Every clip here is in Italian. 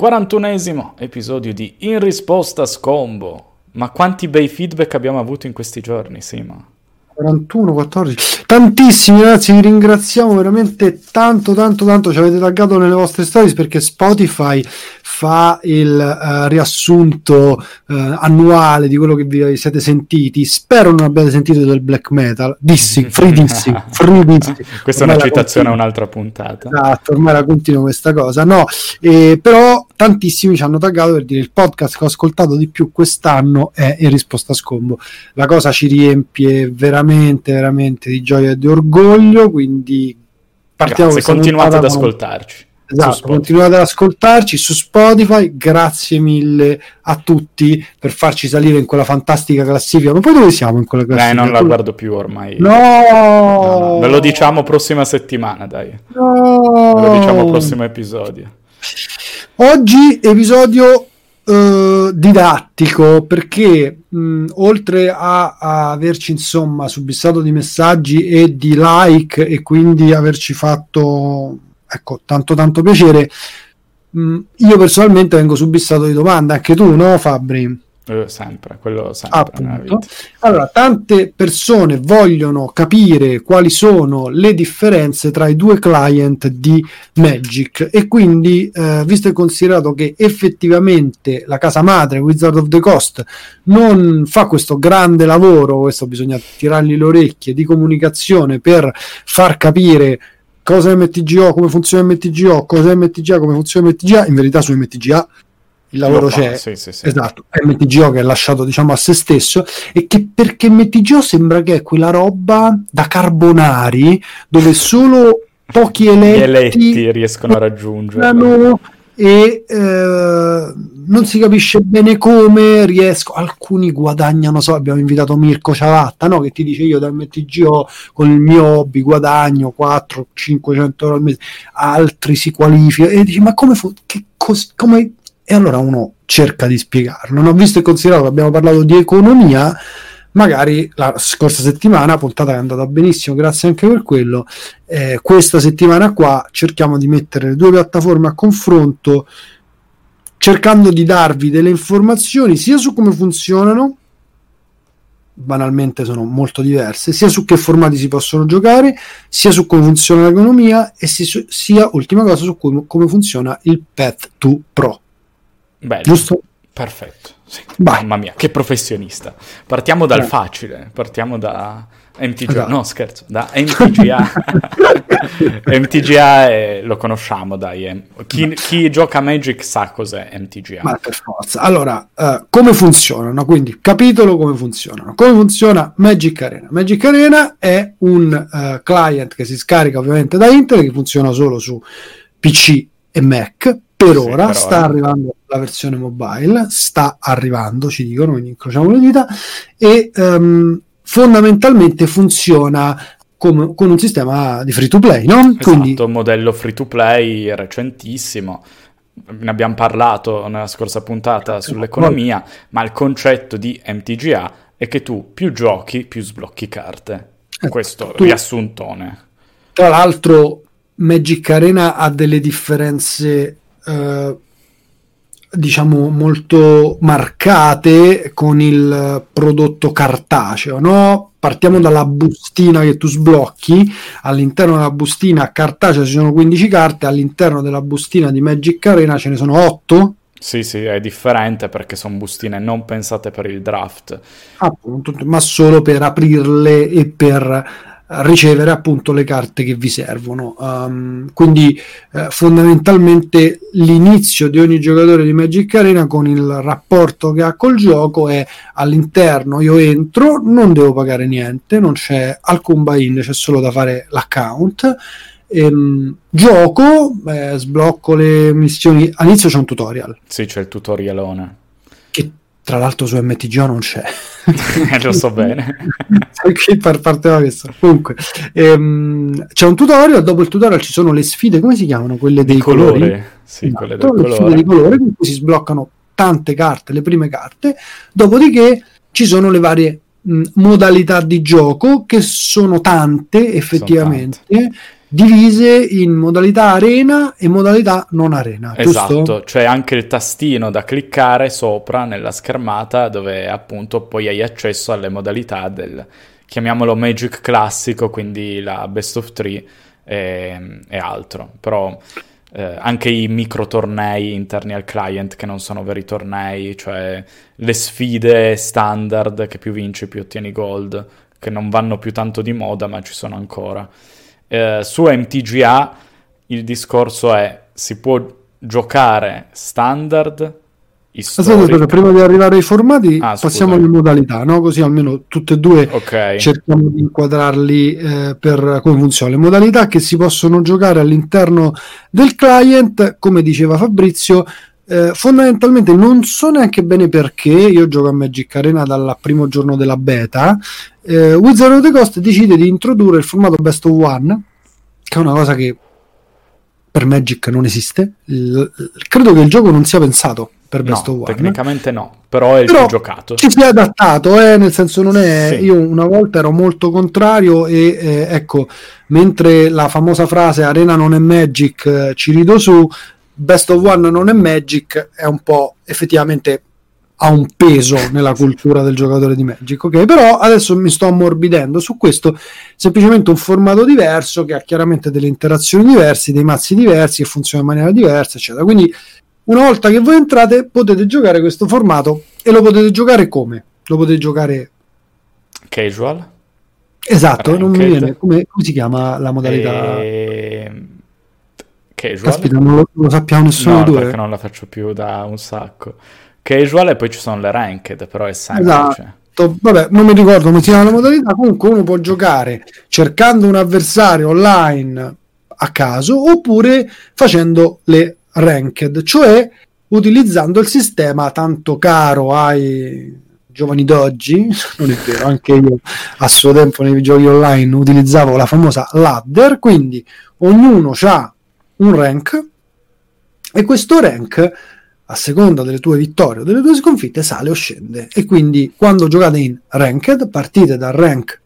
41esimo episodio di In risposta scombo. Ma quanti bei feedback abbiamo avuto in questi giorni, Sima? 41, 14, tantissimi ragazzi, vi ringraziamo veramente tanto, tanto, tanto. Ci avete taggato nelle vostre stories perché Spotify fa il uh, riassunto uh, annuale di quello che vi siete sentiti. Spero non abbiate sentito del black metal. Dissing, free dissing, free dissing. Questa ormai è una citazione a un'altra puntata. Esatto, ormai la continuo questa cosa. No, eh, però tantissimi ci hanno taggato per dire il podcast che ho ascoltato di più quest'anno è in risposta a scombo. La cosa ci riempie veramente, veramente di gioia e di orgoglio, quindi partiamo Grazie, continuate ad ascoltarci. Esatto, continuate ad ascoltarci su Spotify, grazie mille a tutti per farci salire in quella fantastica classifica. Ma poi dove siamo in quella classifica? Eh, non la guardo più ormai. No! no, no. Ve lo diciamo prossima settimana, dai. No! Ve lo diciamo prossimo episodio. Oggi episodio uh, didattico perché mh, oltre a, a, averci insomma subissato di messaggi e di like e quindi averci fatto ecco tanto tanto piacere mh, io personalmente vengo subissato di domande anche tu no Fabri? Eh, sempre, quello sempre. Allora, tante persone vogliono capire quali sono le differenze tra i due client di Magic e quindi, eh, visto e considerato che effettivamente la casa madre Wizard of the Coast non fa questo grande lavoro, questo bisogna tirargli le orecchie di comunicazione per far capire cosa è MTGO, come funziona MTGO, cosa è MTGA, come funziona MTGA, in verità su MTGA il lavoro c'è, sì, sì, sì. esatto, MTGO che è lasciato diciamo a se stesso e che perché MTGO sembra che è quella roba da carbonari dove solo pochi eletti, eletti riescono a raggiungere e eh, non si capisce bene come riesco alcuni guadagnano so abbiamo invitato Mirko Ciavatta no? che ti dice io da MTGO con il mio hobby guadagno 400-500 euro al mese altri si qualificano e dici ma come, fu- cos- come e allora uno cerca di spiegarlo. Non ho visto e considerato che abbiamo parlato di economia, magari la scorsa settimana, puntata è andata benissimo, grazie anche per quello. Eh, questa settimana qua cerchiamo di mettere le due piattaforme a confronto, cercando di darvi delle informazioni sia su come funzionano, banalmente sono molto diverse, sia su che formati si possono giocare, sia su come funziona l'economia e sia, ultima cosa, su come, come funziona il Path 2 Pro. Bello. Giusto? Perfetto. Sì. Mamma mia, che professionista. Partiamo dal facile, partiamo da MTGA, esatto. no scherzo, da MTGA. MTGA è, lo conosciamo, dai. Chi, chi, gioca Magic sa cos'è MTGA. Ma per forza. Allora, uh, come funzionano? Quindi, capitolo come funzionano. Come funziona Magic Arena? Magic Arena è un uh, client che si scarica ovviamente da Intel, che funziona solo su PC e Mac, per sì, ora sta arrivando la versione mobile, sta arrivando, ci dicono, quindi incrociamo le dita, e um, fondamentalmente funziona com- con un sistema di free to play, no? Esatto, quindi... un modello free to play recentissimo. Ne abbiamo parlato nella scorsa puntata sull'economia, ma il concetto di MTGA è che tu più giochi, più sblocchi carte. Ecco, Questo tu... riassuntone. Tra l'altro, Magic Arena ha delle differenze eh, diciamo molto marcate con il prodotto cartaceo, no? Partiamo dalla bustina che tu sblocchi, all'interno della bustina cartacea ci sono 15 carte, all'interno della bustina di Magic Arena ce ne sono 8. Sì, sì, è differente perché sono bustine non pensate per il draft. Appunto, ma solo per aprirle e per ricevere appunto le carte che vi servono. Um, quindi eh, fondamentalmente l'inizio di ogni giocatore di Magic Arena con il rapporto che ha col gioco è all'interno io entro, non devo pagare niente, non c'è alcun buy-in, c'è solo da fare l'account. Ehm, gioco, eh, sblocco le missioni. All'inizio c'è un tutorial. Sì, c'è il tutorialone. Che tra l'altro su MTGO non c'è. Lo so bene. Qui par- parteva questo. Comunque, ehm, c'è un tutorial, dopo il tutorial ci sono le sfide, come si chiamano? Quelle dei colore. colori. Sì, esatto, quelle del le sfide di colore, in cui si sbloccano tante carte, le prime carte, dopodiché ci sono le varie modalità di gioco, che sono tante effettivamente. Sono tante divise in modalità arena e modalità non arena. Esatto, giusto? c'è anche il tastino da cliccare sopra nella schermata dove appunto poi hai accesso alle modalità del, chiamiamolo Magic classico, quindi la best of three e, e altro. Però eh, anche i micro tornei interni al client che non sono veri tornei, cioè le sfide standard che più vinci più ottieni gold, che non vanno più tanto di moda ma ci sono ancora. Eh, su MTGA il discorso è si può giocare standard Aspetta, aspetta, prima di arrivare ai formati ah, passiamo alle modalità, no? così almeno tutte e due okay. cerchiamo di inquadrarli eh, per come funziona. Le modalità che si possono giocare all'interno del client, come diceva Fabrizio, eh, fondamentalmente non so neanche bene perché, io gioco a Magic Arena dal primo giorno della beta, eh, Wizard of the Coast decide di introdurre il formato Best of One, che è una cosa che per Magic non esiste. Il, credo che il gioco non sia pensato per Best no, of One. Tecnicamente no, però è il però più giocato. Ci si è adattato, eh, nel senso non è... Sì. Io una volta ero molto contrario e eh, ecco, mentre la famosa frase Arena non è Magic, eh, ci rido su, Best of One non è Magic, è un po' effettivamente ha un peso nella cultura del giocatore di Magic, ok? Però adesso mi sto ammorbidendo su questo, semplicemente un formato diverso che ha chiaramente delle interazioni diverse, dei mazzi diversi, che funziona in maniera diversa, eccetera. Quindi una volta che voi entrate potete giocare questo formato e lo potete giocare come? Lo potete giocare casual. Esatto, non mi viene come, come, si chiama la modalità e... casual. Caspita, non lo, lo sappiamo nessuno no, due. perché non la faccio più da un sacco casual e poi ci sono le ranked, però è semplice. Esatto. Vabbè, non mi ricordo come si chiama la modalità, comunque uno può giocare cercando un avversario online a caso oppure facendo le ranked, cioè utilizzando il sistema tanto caro ai giovani d'oggi, non è vero, anche io a suo tempo nei giochi online utilizzavo la famosa ladder, quindi ognuno ha un rank e questo rank a seconda delle tue vittorie o delle tue sconfitte sale o scende. E quindi quando giocate in ranked partite dal rank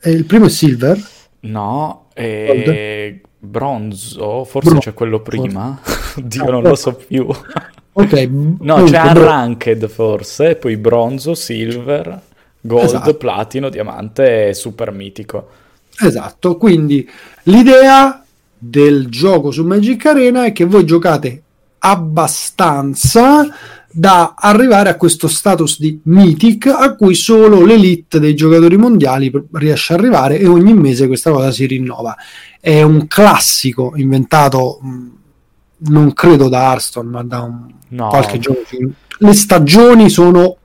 e il primo è silver? No e bronzo forse Bron- c'è quello prima? Oddio non lo so più. Ok no c'è unranked forse poi bronzo silver gold esatto. platino diamante e super mitico. Esatto quindi l'idea del gioco su Magic Arena è che voi giocate abbastanza da arrivare a questo status di mythic a cui solo l'elite dei giocatori mondiali riesce ad arrivare e ogni mese questa cosa si rinnova. È un classico inventato non credo da Hearthstone, ma da un no. qualche giorno. Le stagioni sono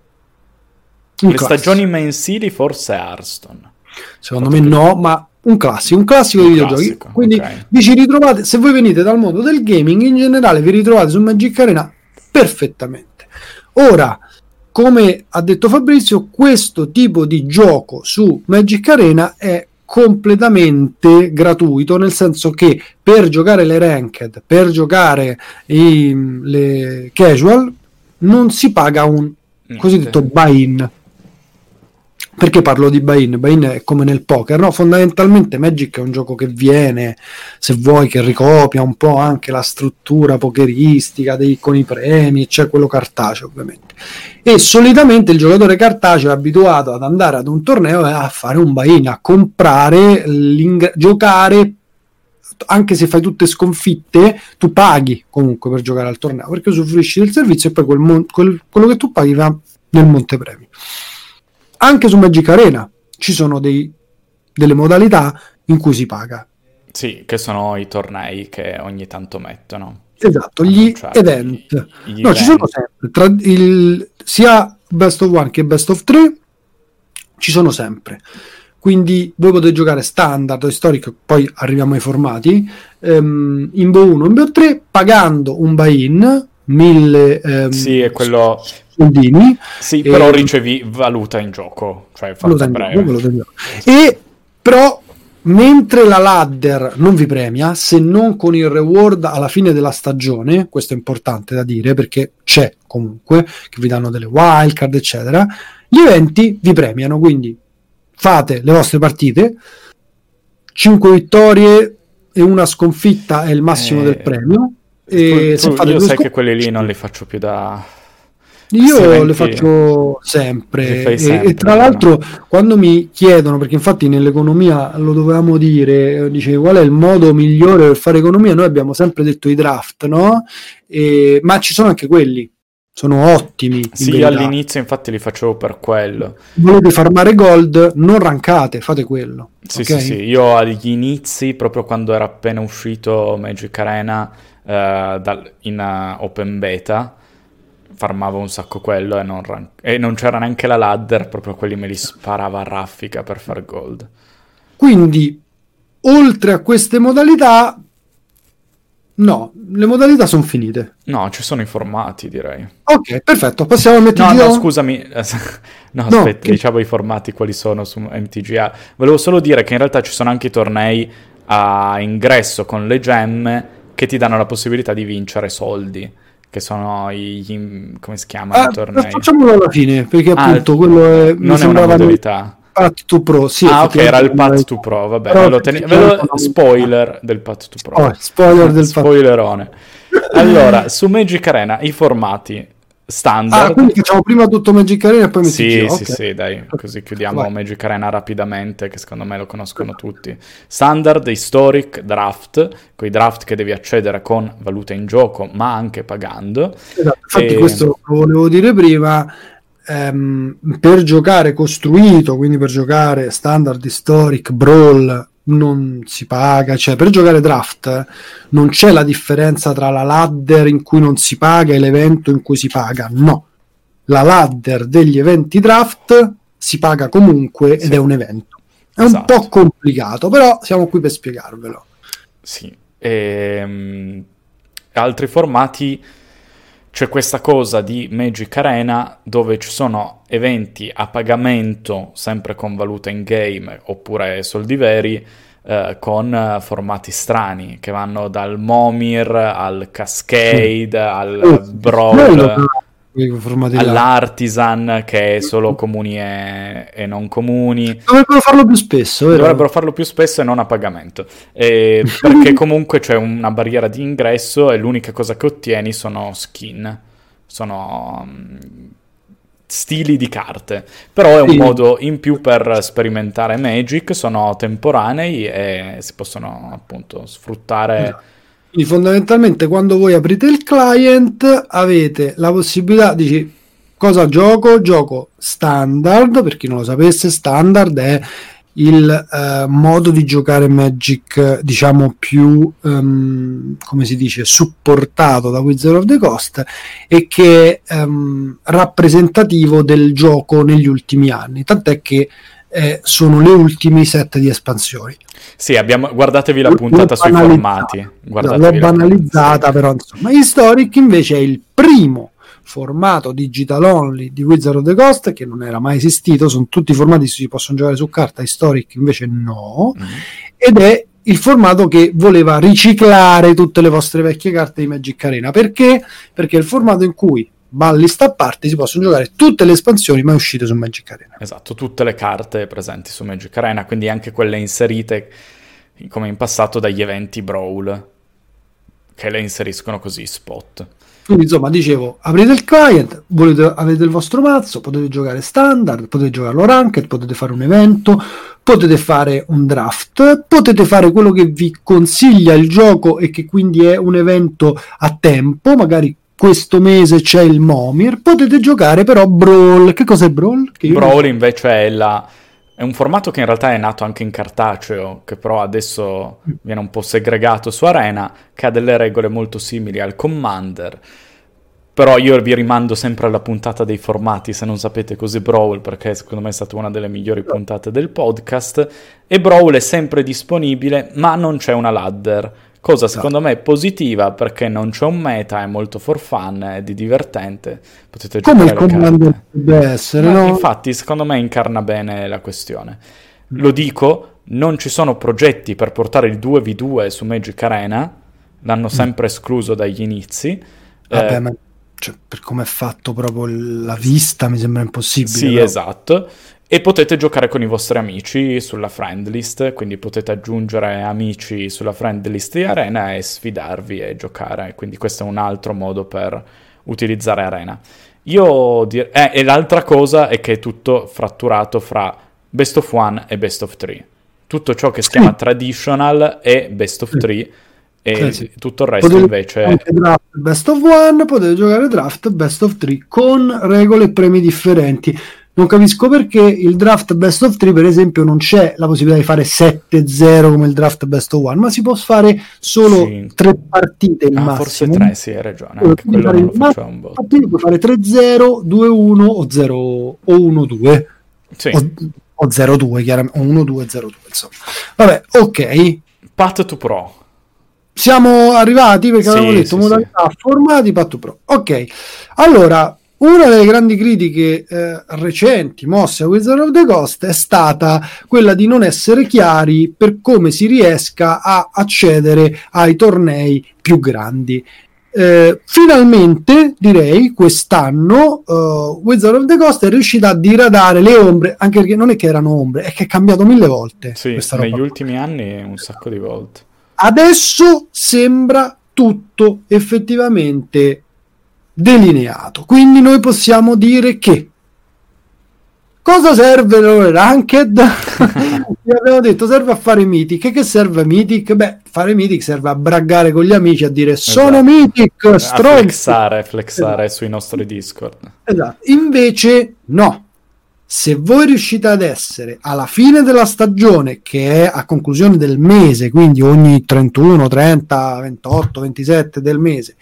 le classico. stagioni mensili forse Hearthstone. Secondo me no, ma un classico, un classico di videogiochi. Quindi okay. vi ci ritrovate, se voi venite dal mondo del gaming in generale, vi ritrovate su Magic Arena perfettamente. Ora, come ha detto Fabrizio, questo tipo di gioco su Magic Arena è completamente gratuito, nel senso che per giocare le ranked, per giocare i, le casual, non si paga un cosiddetto buy-in perché parlo di buy-in? Buy-in è come nel poker, no? Fondamentalmente Magic è un gioco che viene, se vuoi, che ricopia un po' anche la struttura pokeristica dei, con i premi, c'è quello cartaceo ovviamente. E solitamente il giocatore cartaceo è abituato ad andare ad un torneo e a fare un buy-in, a comprare, giocare anche se fai tutte sconfitte, tu paghi comunque per giocare al torneo perché usufruisci del servizio e poi quel mon- quel, quello che tu paghi va nel montepremi anche su Magic Arena ci sono dei, delle modalità in cui si paga. Sì, che sono i tornei che ogni tanto mettono. Esatto, gli cioè, event. Gli no, event. ci sono sempre, tra il, sia Best of One che Best of Three ci sono sempre. Quindi voi potete giocare standard o storico, poi arriviamo ai formati, um, in Bo 1 in Bo 3 pagando un buy-in, 1000 um, Sì, è quello soldini. Sì, e... però ricevi valuta in gioco, cioè valuta in breve. Gioco, in gioco. E però mentre la ladder non vi premia, se non con il reward alla fine della stagione, questo è importante da dire perché c'è comunque, che vi danno delle wildcard, eccetera, gli eventi vi premiano, quindi fate le vostre partite, 5 vittorie, e una sconfitta è il massimo Eh, del premio. Tu, E se tu- fate io sai che sconfitte- quelli lì non li faccio più da... Io le faccio sempre. E- sempre, e, tra no? l'altro, quando mi chiedono, perché infatti nell'economia lo dovevamo dire, eh, dice qual è il modo migliore per fare economia, noi abbiamo sempre detto i draft, no? E- ma ci sono anche quelli, sono ottimi. in Sì, verità. all'inizio infatti li facevo per quello. Volete farmare gold, non rankate, fate quello. Sì, ok? sì, sì, io agli inizi, proprio quando era appena uscito Magic Arena eh, dal- in eh, open beta, farmavo un sacco quello e non, ran- e non c'era neanche la ladder, proprio quelli me li sparava a raffica per far gold. Quindi, oltre a queste modalità, no, le modalità sono finite. No, ci sono i formati, direi. Ok, perfetto, passiamo a No, MTGO. no, scusami, no, No, aspetta, che- diciamo i formati quali sono su MTGA. Volevo solo dire che in realtà ci sono anche i tornei a ingresso con le gemme che ti danno la possibilità di vincere soldi, che sono i, come si chiamano Ah, i tornei? facciamolo alla fine, perché Ah, appunto quello è, Non è una modalità. Path to Pro. Sì, ah, ok, era il Path to Pro, vabbè, Però ve lo teni- ve lo- spoiler del Path to Pro. Oh, spoiler del Path- Spoilerone. Allora, su Magic Arena, i formati standard... Ah, quindi facciamo prima tutto Magic Arena e poi MTGO. Sì, sì, sì, dai, così chiudiamo Vai. Magic Arena rapidamente, che secondo me lo conoscono tutti. Standard, Historic, Draft, quei draft che devi accedere con valuta in gioco, ma anche pagando. Esatto, infatti E- questo lo volevo dire prima, ehm, per giocare costruito, quindi per giocare standard, historic, brawl, non si paga, cioè per giocare draft non c'è la differenza tra la ladder in cui non si paga e l'evento in cui si paga, no. La ladder degli eventi draft si paga comunque ed Sì. è un evento. È Esatto. un po' complicato, però siamo qui per spiegarvelo. Sì. Ehm, altri formati, c'è questa cosa di Magic Arena dove ci sono eventi a pagamento, sempre con valuta in game, oppure soldi veri, eh, con formati strani, che vanno dal Momir al Cascade, al Brawl. all'Artisan, che è solo comuni e, e non comuni. Dovrebbero farlo più spesso, vero? Dovrebbero farlo più spesso e non a pagamento, Eh, perché comunque c'è una barriera di ingresso e l'unica cosa che ottieni sono skin, sono mm, stili di carte. Però è un Sì. modo in più per sperimentare Magic, sono temporanei e si possono appunto sfruttare. Esatto. Quindi fondamentalmente quando voi aprite il client avete la possibilità di cosa gioco? Gioco standard, per chi non lo sapesse, standard è il eh, modo di giocare Magic diciamo più ehm, come si dice supportato da Wizard of the Coast e che è ehm, rappresentativo del gioco negli ultimi anni tant'è che eh, sono le ultime set di espansioni Sì, abbiamo, guardatevi la L'ho puntata sui formati. No, l'ho la- banalizzata, sì. però insomma, Historic invece è il primo formato digital only di Wizard of the Coast che non era mai esistito, sono tutti formati che si possono giocare su carta, Historic invece no, Mm. ed è il formato che voleva riciclare tutte le vostre vecchie carte di Magic Arena. Perché? Perché è il formato in cui ballista a parte si possono giocare tutte le espansioni mai uscite su Magic Arena. Esatto, tutte le carte presenti su Magic Arena, quindi anche quelle inserite come in passato dagli eventi Brawl, che le inseriscono così spot. Quindi insomma, dicevo, aprite il client, volete, avete il vostro mazzo, potete giocare standard, potete giocarlo ranked, potete fare un evento, potete fare un draft, potete fare quello che vi consiglia il gioco e che quindi è un evento a tempo, magari questo mese c'è il Momir, potete giocare però Brawl. Che cos'è Brawl? Brawl invece è, la- è un formato che in realtà è nato anche in cartaceo, che però adesso viene un po' segregato su Arena, che ha delle regole molto simili al Commander. Però io vi rimando sempre alla puntata dei formati, se non sapete cos'è Brawl, perché secondo me è stata una delle migliori puntate del podcast. E Brawl è sempre disponibile, ma non c'è una ladder. Cosa secondo me positiva perché non c'è un meta, è molto for fun, è di divertente. Potete Come il giocare le Commander carte. dovrebbe essere, no? Infatti, secondo me incarna bene la questione. Lo dico, non ci sono progetti per portare il 2v2 su Magic Arena, l'hanno sempre escluso dagli inizi. Vabbè, Eh, ma cioè, per come è fatto proprio il- la vista mi sembra impossibile. sì, però. esatto. E potete giocare con i vostri amici sulla friend list, quindi potete aggiungere amici sulla friend list di Arena e sfidarvi e giocare. Quindi questo è un altro modo per utilizzare Arena. Io dir- eh, e l'altra cosa è che è tutto fratturato fra Best of One e Best of Three. Tutto ciò che si chiama traditional è Best of Three e sì. tutto il resto potete invece draft best of one potete giocare draft best of three con regole e premi differenti non capisco perché il draft best of 3 per esempio non c'è la possibilità di fare 7-0 come il draft best of 1 ma si può fare solo sì. tre partite in ah, massimo. forse tre sì hai ragione anche quello non lo facciamo un po' puoi fare 3-0 2-1 o 0 o 1-2 sì. o, o 0-2 chiaramente o 1-2 0-2 insomma. Vabbè ok. Pat to Pro. Siamo arrivati perché Sì, avevamo detto sì, modalità formati Pat to Pro. Ok. Allora una delle grandi critiche eh, recenti mosse a Wizard of the Coast è stata quella di non essere chiari per come si riesca a accedere ai tornei più grandi. Eh, finalmente, direi, quest'anno uh, Wizard of the Coast è riuscita a diradare le ombre, anche perché non è che erano ombre, è che è cambiato mille volte. sì, questa roba negli qua. ultimi anni un sacco di volte Adesso sembra tutto effettivamente delineato. Quindi noi possiamo dire che cosa serve il ranked? Vi abbiamo detto serve a fare mythic. Che serve a mythic? Beh, fare mythic serve a braggare con gli amici a dire sono Esatto. mythic, a stronzi. flexare, flexare sui nostri Discord Esatto. Invece no. Se voi riuscite ad essere alla fine della stagione, che è a conclusione del mese, quindi ogni 31, 30, 28, 27 del mese,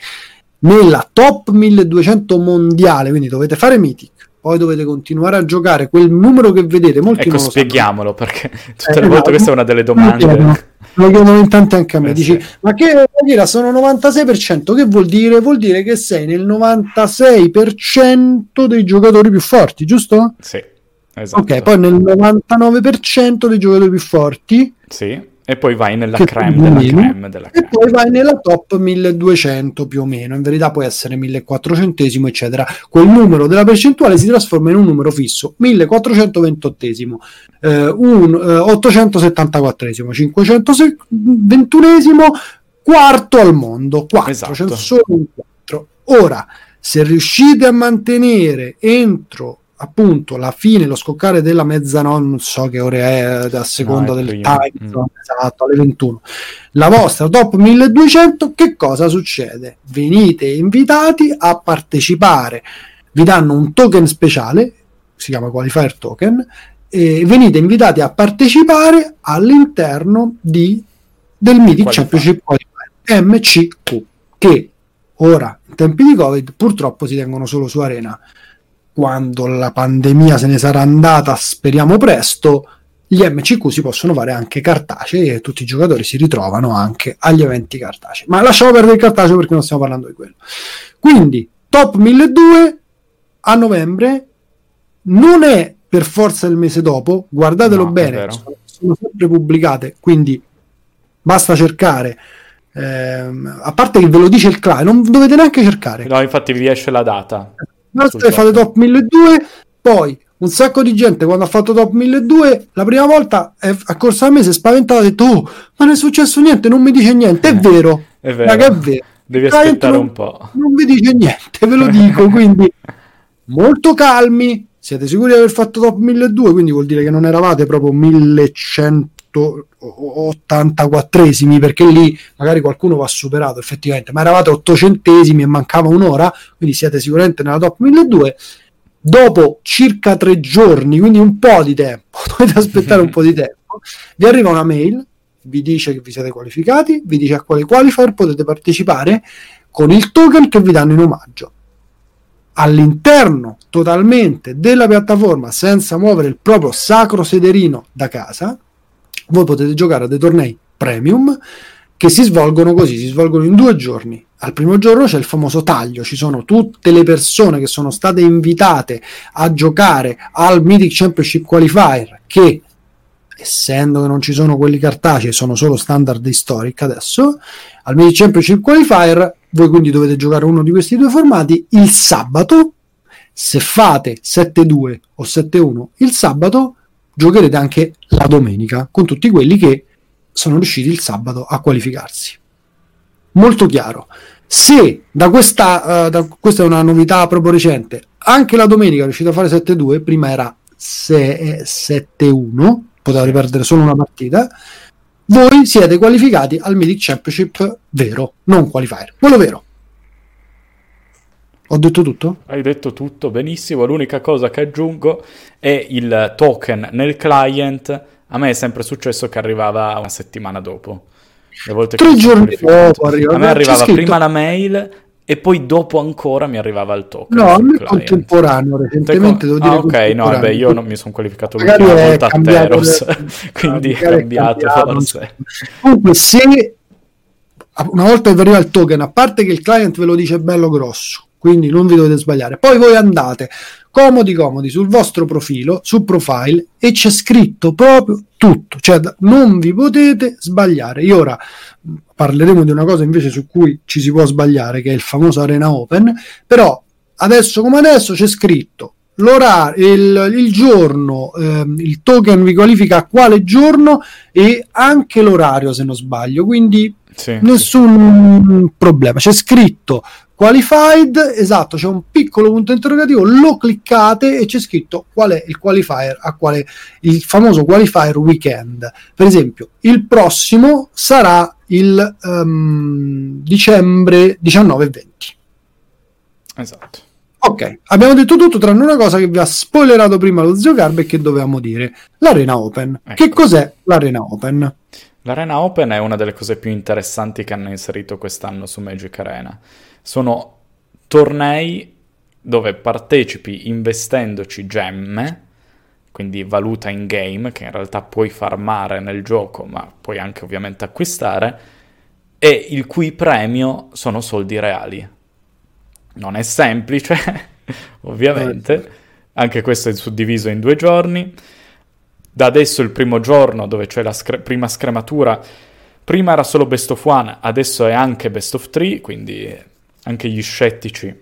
nella top 1200 mondiale, quindi dovete fare Mythic, poi dovete continuare a giocare quel numero che vedete, molti ecco non lo sanno. spieghiamolo perché tutte Eh, le volte esatto. questa è una delle domande lo chiedono in tanti anche a me. Eh, Dici, sì. ma che dire? Sono 96%. Che vuol dire? Vuol dire che sei nel 96% dei giocatori più forti, giusto? sì esatto Ok, poi nel 99% dei giocatori più forti sì e poi vai nella creme della meno. creme della e creme poi vai nella top 1200 più o meno. In verità può essere 1400, eccetera. Quel numero della percentuale si trasforma in un numero fisso: 1428, eh, un, eh, 874, 521, quarto al mondo. 4, Esatto. c'è solo un 4. Ora, se riuscite a mantenere entro appunto la fine, lo scoccare della mezzanotte, non so che ore è a seconda No, è del prima. time, Mm. esatto, alle 21. La vostra top 1200, che cosa succede? Venite invitati a partecipare, vi danno un token speciale, si chiama Qualifier Token, e venite invitati a partecipare all'interno di, del Mythic. Championship MCQ, che ora, in tempi di Covid, purtroppo si tengono solo su Arena quando la pandemia se ne sarà andata, speriamo presto, gli MCQ si possono fare anche cartacei e tutti i giocatori si ritrovano anche agli eventi cartacei. Ma lasciamo perdere il cartaceo perché non stiamo parlando di quello. Quindi, top 1200 a novembre non è per forza il mese dopo, guardatelo No, bene, sono, sono sempre pubblicate, quindi basta cercare. ehm, a parte che ve lo dice il client, non dovete neanche cercare. no infatti vi esce la data Che fate top. top 1200, poi un sacco di gente quando ha fatto top 1200 la prima volta è accorsa a me, si è spaventata, ha detto oh, ma non è successo niente, non mi dice niente, è vero, è vero. Raga, è vero. devi client aspettare non- un po' Non vi dice niente, ve lo dico, quindi molto calmi, siete sicuri di aver fatto top 1200, quindi vuol dire che non eravate proprio 1184esimi, perché lì magari qualcuno va superato effettivamente, ma eravate ottocentesimi e mancava un'ora, quindi siete sicuramente nella top 1200. Dopo circa tre giorni, quindi un po' di tempo, dovete aspettare un po' di tempo, vi arriva una mail, vi dice che vi siete qualificati, vi dice a quali qualifier potete partecipare con il token che vi danno in omaggio. All'interno totalmente della piattaforma, senza muovere il proprio sacro sederino da casa, voi potete giocare a dei tornei premium che si svolgono così, si svolgono in due giorni. Al primo giorno c'è il famoso taglio, ci sono tutte le persone che sono state invitate a giocare al Mythic Championship Qualifier che essendo che non ci sono quelli cartacei, sono solo standard historic adesso, al Mythic Championship Qualifier voi quindi dovete giocare uno di questi due formati il sabato se fate 7-2 o 7-1 il sabato, giocherete anche la domenica con tutti quelli che sono riusciti il sabato a qualificarsi. Molto chiaro. Se da questa, uh, da, questa è una novità proprio recente, anche la domenica è riuscito a fare 7-2, prima era 7-1, poteva perdere solo una partita, voi siete qualificati al Mythic Championship vero, non qualifier, quello vero. Ho detto tutto? Hai detto tutto benissimo. L'unica cosa che aggiungo è il token nel client. A me è sempre successo che arrivava una settimana dopo. Le volte Tre giorni dopo arriva. A me arrivava prima la mail e poi dopo ancora mi arrivava il token. No, a me contemporaneo, recentemente devo dire ah, ok, no, vabbè, io non mi sono qualificato l'ultima volta a Teros, quindi è cambiato, cambiato forse. Comunque, se una volta che vi arriva il token, a parte che il client ve lo dice bello grosso, quindi non vi dovete sbagliare. Poi voi andate comodi comodi sul vostro profilo, su profile e c'è scritto proprio tutto, cioè non vi potete sbagliare. Io ora parleremo di una cosa invece su cui ci si può sbagliare, che è il famoso Arena Open, però adesso come adesso c'è scritto l'orario, il, il giorno, ehm, il token vi qualifica a quale giorno e anche l'orario se non sbaglio, quindi sì, nessun sì. problema. C'è scritto qualified, esatto, c'è un piccolo punto interrogativo, lo cliccate e c'è scritto qual è il qualifier a quale il famoso qualifier weekend. Per esempio, il prossimo sarà il um, dicembre 19 e 20. Esatto. Ok, abbiamo detto tutto tranne una cosa che vi ha spoilerato prima lo zio Garbe che dovevamo dire, l'Arena Open. Ecco. Che cos'è l'Arena Open? L'Arena Open è una delle cose più interessanti che hanno inserito quest'anno su Magic Arena. Sono tornei dove partecipi investendoci gemme, quindi valuta in game, che in realtà puoi farmare nel gioco, ma puoi anche ovviamente acquistare, e il cui premio sono soldi reali non è semplice, ovviamente, anche questo è suddiviso in due giorni. Da adesso il primo giorno dove c'è la scre- prima scrematura, prima era solo best of one, adesso è anche best of three, quindi anche gli scettici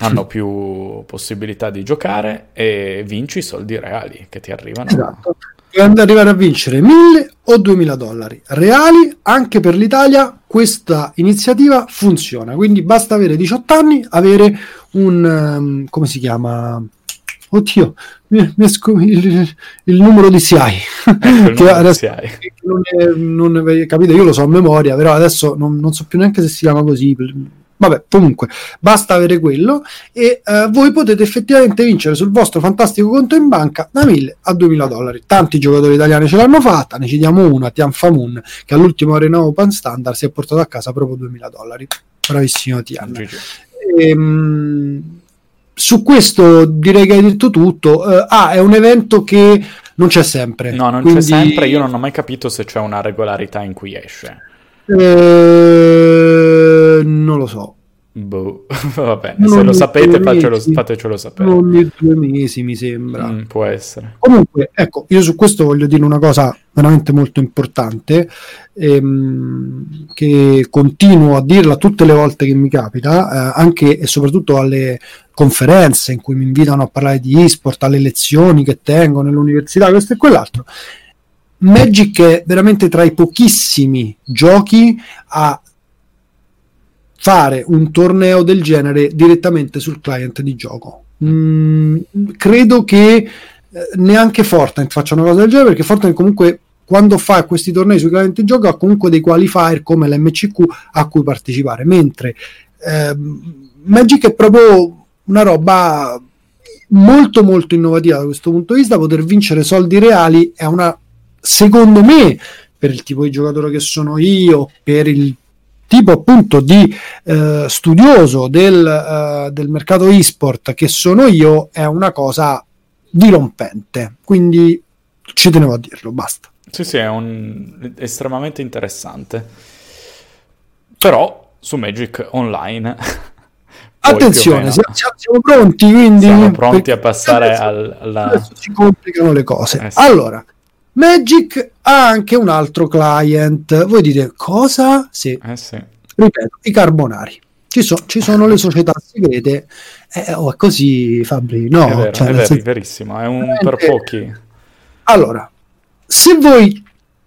hanno più possibilità di giocare e vinci i soldi reali che ti arrivano. Esatto. Puoi arrivare a vincere 1000 o 2000 dollari reali anche per l'Italia questa iniziativa funziona. Quindi basta avere 18 anni avere un um, come si chiama? Oddio mi, mi scu- il, il, numero di SIAI ecco, che adesso non, è, non è, capite io lo so a memoria però adesso non, non so più neanche se si chiama così Vabbè, comunque, basta avere quello e uh, voi potete effettivamente vincere sul vostro fantastico conto in banca da 1000 a 2000 dollari. Tanti giocatori italiani ce l'hanno fatta, ne citiamo una, Tian Famun, che all'ultimo Arena Open Standard si è portato a casa proprio 2000 dollari. Bravissimo Tian. E, um, su questo direi che hai detto tutto. Uh, ah, è un evento che non c'è sempre. No, non quindi... c'è sempre. Io non ho mai capito se c'è una regolarità in cui esce. Eh, non lo so. Boh, va bene, se lo sapete facelo, fatecelo sapere. Non di due mesi mi sembra. Mm, può essere. Comunque, ecco, io su questo voglio dire una cosa veramente molto importante, ehm, che continuo a dirla tutte le volte che mi capita, eh, anche e soprattutto alle conferenze in cui mi invitano a parlare di e-sport, alle lezioni che tengo nell'università, questo e quell'altro Magic è veramente tra i pochissimi giochi a fare un torneo del genere direttamente sul client di gioco. Mm, credo che eh, neanche Fortnite faccia una cosa del genere perché Fortnite comunque quando fa questi tornei sui client di gioco ha comunque dei qualifier come l'MCQ a cui partecipare, mentre eh, Magic è proprio una roba molto molto innovativa da questo punto di vista, poter vincere soldi reali è una secondo me, per il tipo di giocatore che sono io, per il tipo appunto di eh, studioso del, eh, del mercato e-sport che sono io, è una cosa dirompente. Quindi ci tenevo a dirlo, basta. Sì, sì, è un... estremamente interessante. Però su Magic Online. Attenzione, siamo, siamo, pronti, quindi... Siamo pronti a passare al, alla... Si complicano le cose. Eh sì. Allora, Magic ha anche un altro client. Voi dite cosa? Sì. Eh sì. Ripeto, i carbonari. Ci, so, ci sono le società segrete, eh, oh, è così Fabri, no? È vero, Cioè, è vero, senso- verissimo, è un Veramente- per pochi. Allora, se voi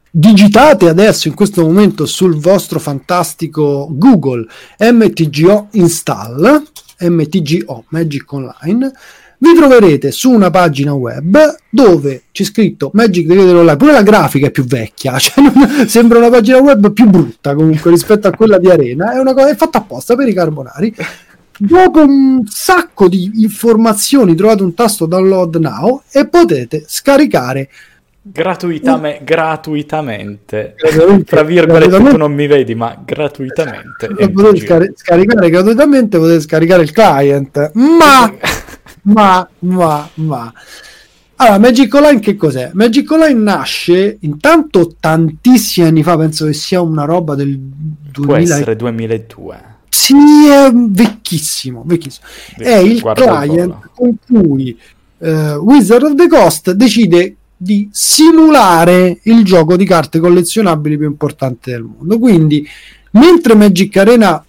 digitate adesso in questo momento sul vostro fantastico Google MTGO install, MTGO Magic Online, vi troverete su una pagina web dove c'è scritto Magic the Gathering Online, pure la grafica è più vecchia, cioè non- sembra una pagina web più brutta comunque rispetto a quella di Arena, è una cosa è fatta apposta per i carbonari. Dopo un sacco di informazioni trovate un tasto download now e potete scaricare Gratuitame- gratuitamente. Gratuitamente. Tra virgolette, Gratuitamente. tu non mi vedi, ma gratuitamente. lo potete MTG. scari- scaricare gratuitamente, potete scaricare il client, ma, ma, ma, ma. Allora, Magic Online che cos'è? Magic Online nasce intanto tantissimi anni fa, penso che sia una roba del Può 2000. essere 2002. Sì, è vecchissimo, vecchissimo. È il Guarda il client volo. con cui eh, Wizard of the Coast decide di simulare il gioco di carte collezionabili più importante del mondo. Quindi, mentre Magic Arena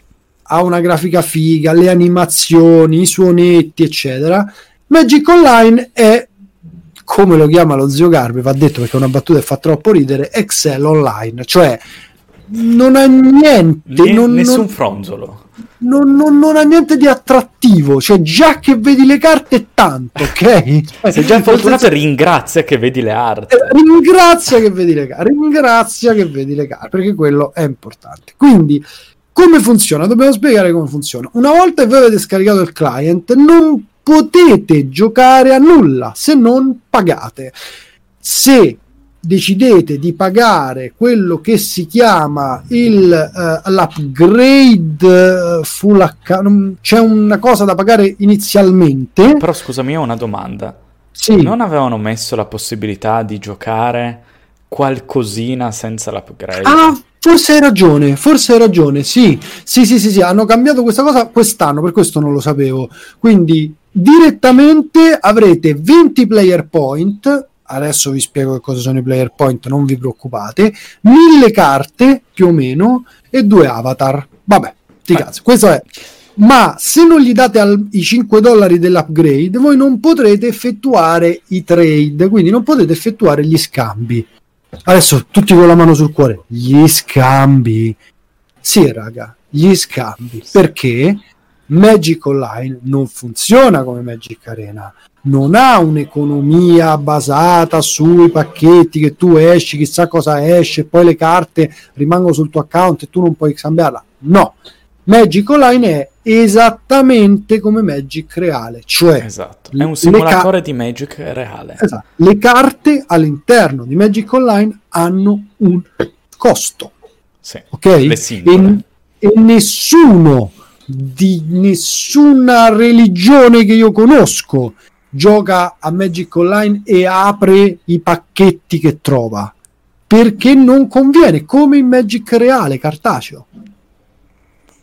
ha una grafica figa, le animazioni, i suonetti, eccetera, Magic Online è come lo chiama lo zio Garbi, va detto perché è una battuta che fa troppo ridere, Excel Online, cioè non ha niente, Lì non, nessun non- fronzolo. non, non- non ha niente di attrattivo, cioè già che vedi le carte è tanto, ok? Sei già Nel fortunato e senso, ringrazia che vedi le arti. eh, ringrazia che vedi le carte, ringrazia che vedi le carte, perché quello è importante. Quindi, come funziona? Dobbiamo spiegare come funziona. Una volta che voi avete scaricato il client, non potete giocare a nulla se non pagate. Se decidete di pagare quello che si chiama il, eh, l'upgrade eh, full account, c'è una cosa da pagare inizialmente. Però scusami, ho una domanda. Sì. Non avevano messo la possibilità di giocare qualcosina senza l'upgrade? Ah, forse hai ragione, forse hai ragione, sì. Sì, sì, sì, sì, hanno cambiato questa cosa quest'anno, per questo non lo sapevo. Quindi direttamente avrete 20 player point, adesso vi spiego che cosa sono i player point, non vi preoccupate, 1000 carte più o meno e due avatar. Vabbè, ti cazzo, questo è ma se non gli date al- i 5 dollari dell'upgrade, voi non potrete effettuare i trade, quindi non potete effettuare gli scambi. Adesso tutti con la mano sul cuore, gli scambi. Sì, raga, gli scambi. Perché Magic Online non funziona come Magic Arena. Non ha un'economia basata sui pacchetti che tu esci, chissà cosa esce, poi le carte rimangono sul tuo account e tu non puoi scambiarla. No, Magic Online è esattamente come Magic reale, cioè Esatto, è un simulatore di Magic reale. esatto, le carte all'interno di Magic Online hanno un costo, Sì, ok? le singole. E, e nessuno di nessuna religione che io conosco gioca a Magic Online e apre i pacchetti che trova perché non conviene come in Magic reale cartaceo.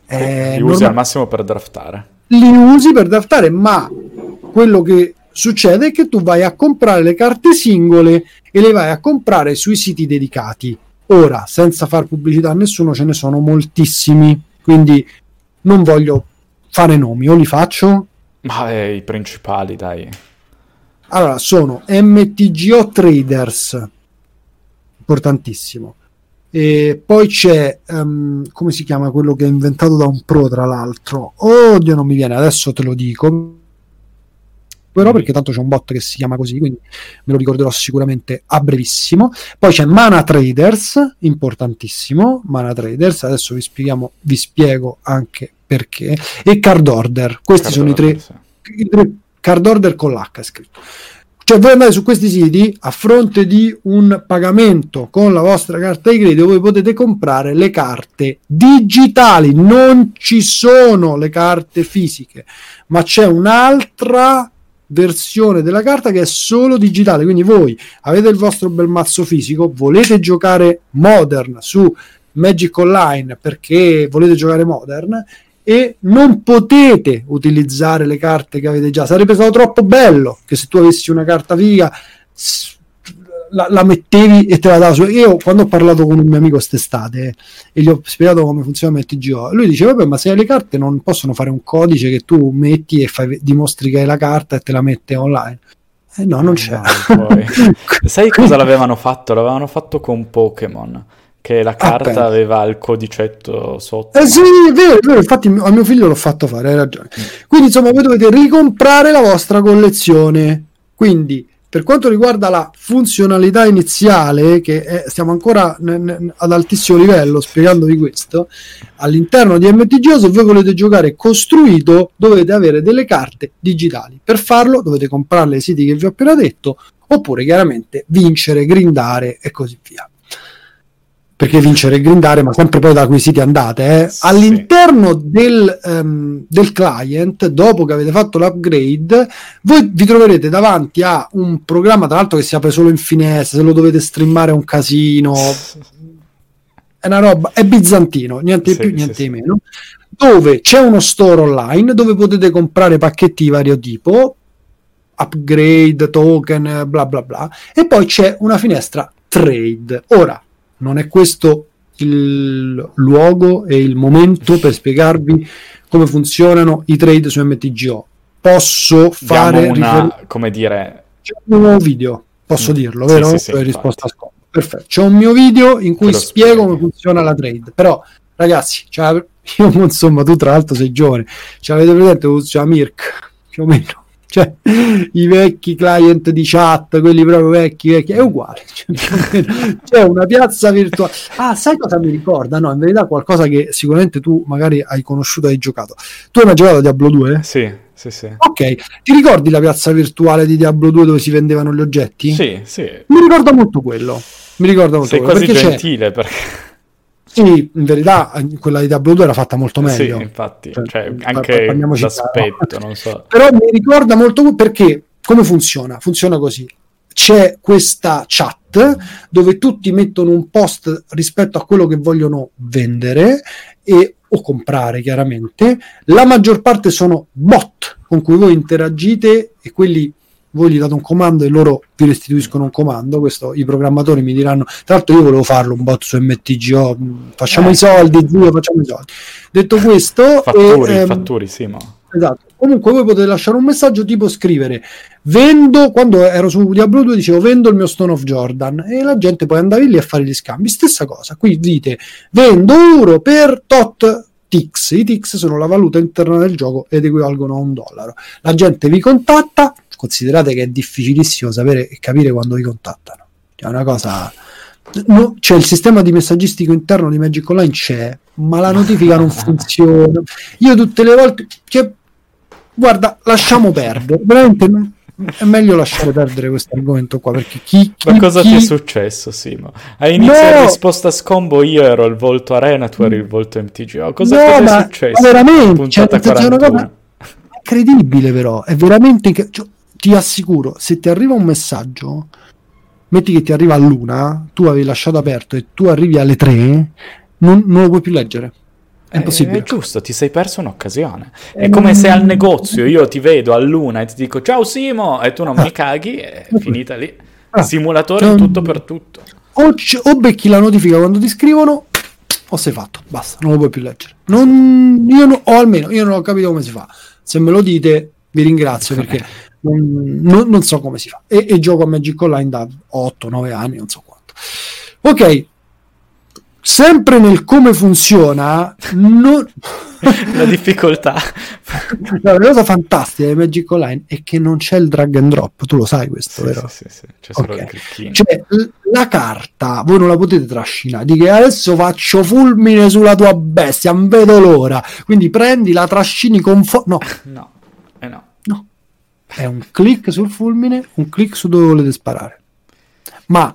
Eh, li usi norma- al massimo per draftare. li usi per draftare, ma quello che succede è che tu vai a comprare le carte singole e le vai a comprare sui siti dedicati. Ora, senza far pubblicità a nessuno, ce ne sono moltissimi, quindi non voglio fare nomi, o li faccio. Ma eh, i principali, dai. Allora, sono MTGO Traders, importantissimo. E poi c'è, ehm, come si chiama quello che è inventato da un pro, tra l'altro. Oddio, non mi viene, adesso te lo dico. Però perché tanto c'è un bot che si chiama così, quindi me lo ricorderò sicuramente a brevissimo. Poi c'è Mana Traders, importantissimo. Mana Traders, adesso vi spieghiamo, vi spiego anche perché. E Card Order, questi sono i tre Sì. i tre card order con l'H scritto. Cioè voi andate su questi siti a fronte di un pagamento con la vostra carta di credito, voi potete comprare le carte digitali, non ci sono le carte fisiche, ma c'è un'altra versione della carta che è solo digitale, quindi voi avete il vostro bel mazzo fisico, volete giocare modern su Magic Online perché volete giocare modern e non potete utilizzare le carte che avete già. Sarebbe stato troppo bello che se tu avessi una carta figa la, la, mettevi e te la dava su. Io quando ho parlato con un mio amico quest'estate e gli ho spiegato come funziona MTGO, lui dice: Vabbè, ma se le carte non possono fare un codice che tu metti e fai, dimostri che hai la carta e te la mette online. Eh no, non c'è. No, Sai cosa l'avevano fatto? L'avevano fatto con Pokémon che la carta ah, aveva il codicetto sotto. Eh sì, è vero, è vero, infatti a mio figlio l'ho fatto fare, hai ragione. Quindi insomma voi dovete ricomprare la vostra collezione. Quindi per quanto riguarda la funzionalità iniziale, che è, stiamo ancora n- n- ad altissimo livello spiegandovi questo, all'interno di MTGO se voi volete giocare costruito dovete avere delle carte digitali. Per farlo dovete comprarle ai siti che vi ho appena detto, oppure chiaramente vincere, grindare e così via perché vincere e grindare, ma sempre poi da quei siti andate. Eh. Sì. All'interno del, um, del, client, dopo che avete fatto l'upgrade, voi vi troverete davanti a un programma, tra l'altro, che si apre solo in finestra, se lo dovete streamare un casino. È una roba, è bizantino, niente di sì, più, niente sì, di meno. Dove c'è uno store online dove potete comprare pacchetti di vario tipo, upgrade, token, bla bla bla, e poi c'è una finestra trade. Ora, non è questo il luogo e il momento per spiegarvi come funzionano i trade su MTGO. Posso fare una, rifer- come dire, c'è un nuovo video, posso mm. dirlo, vero? Sì, sì, sì, risposta a scopo. Perfetto. C'è un mio video in cui spiego spieghi. come funziona la trade. Però, ragazzi, cioè, io insomma, tu tra l'altro sei giovane, cioè, avete presente come funziona Mirk più o meno cioè i vecchi client di chat, quelli proprio vecchi, vecchi, è uguale. Cioè, c'è una piazza virtuale. Ah, sai cosa mi ricorda? No, in verità qualcosa che sicuramente tu magari hai conosciuto e hai giocato. Tu hai mai giocato a Diablo 2? Sì, sì, sì. Ok, ti ricordi la piazza virtuale di Diablo 2 dove si vendevano gli oggetti? Sì, sì. Mi ricorda molto quello. Mi ricorda molto Sei quello. quasi perché gentile perché sì, in verità quella di Diablo 2 era fatta molto meglio. Sì, infatti, cioè, cioè, anche l'aspetto, non so. Però mi ricorda molto perché come funziona? Funziona così. C'è questa chat dove tutti mettono un post rispetto a quello che vogliono vendere e, o comprare, chiaramente. La maggior parte sono bot con cui voi interagite e quelli voi gli date un comando e loro vi restituiscono un comando. Questo i programmatori mi diranno. Tra l'altro, io volevo farlo un bot su MTGO. Facciamo eh. i soldi, zio, facciamo i soldi. Detto questo, fatturi, e, ehm, fatturi, sì, ma. Esatto. Comunque, voi potete lasciare un messaggio tipo scrivere: Vendo quando ero su Diablo 2, dicevo vendo il mio Stone of Jordan, e la gente poi andava lì a fare gli scambi. Stessa cosa, qui dite vendo euro per tot TIX. I TIX sono la valuta interna del gioco ed equivalgono a un dollaro. La gente vi contatta, considerate che è difficilissimo sapere e capire quando vi contattano. È una cosa... No, c'è il sistema di messaggistico interno di Magic Online c'è, ma la notifica non funziona. Io tutte le volte... Cioè, guarda, lasciamo perdere. Veramente è meglio lasciare perdere questo argomento qua perché chi, chi ma cosa chi... ti è successo Simo? All'inizio no! risposta a scombo io ero il volto arena tu eri il volto MTGO cosa, no, cosa ma, è successo? Ma veramente cioè, è una cosa incredibile però è veramente cioè, ti assicuro se ti arriva un messaggio metti che ti arriva all'una tu avevi lasciato aperto e tu arrivi alle tre non, non lo puoi più leggere è impossibile. È giusto, ti sei perso un'occasione. È eh, come se al negozio io ti vedo a luna e ti dico ciao Simo e tu non mi ah. caghi, è finita lì. Ah. Simulatore in tutto per tutto. O, c- o, becchi la notifica quando ti scrivono o sei fatto, basta, non lo puoi più leggere. Non, io no, o almeno io non ho capito come si fa. Se me lo dite vi ringrazio perché non, non, non, so come si fa. E, e gioco a Magic Online da 8-9 anni, non so quanto. Ok, sempre nel come funziona, non... la difficoltà. la cosa fantastica di Magic Online è che non c'è il drag and drop, tu lo sai questo, sì, vero? Sì, sì, c'è solo okay. il Cioè, la carta, voi non la potete trascinare, di che adesso faccio fulmine sulla tua bestia, non vedo l'ora. Quindi prendi, la trascini con... Fo- no. No, eh no. No. È un click sul fulmine, un click su dove volete sparare. Ma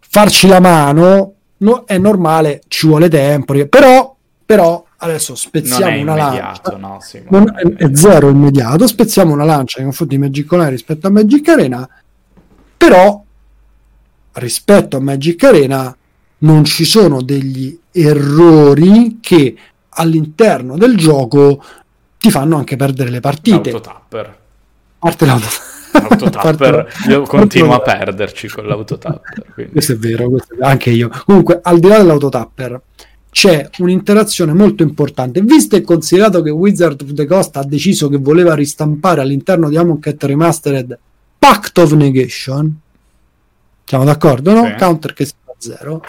farci la mano no, è normale, ci vuole tempo, però, però adesso spezziamo una lancia, no, sì, non è, è, zero immediato, spezziamo una lancia nei confronti di Magic Online rispetto a Magic Arena, però rispetto a Magic Arena non ci sono degli errori che all'interno del gioco ti fanno anche perdere le partite. L'autotapper. Parte l'autotapper L'autotapper, io continuo a perderci con l'autotapper. Quindi. Questo è vero, questo è vero, anche io. Comunque, al di là dell'autotapper, c'è un'interazione molto importante. Visto e considerato che Wizard of the Coast ha deciso che voleva ristampare all'interno di Amonkhet Remastered Pact of Negation, siamo d'accordo, no? Sì. Counter che sta a zero.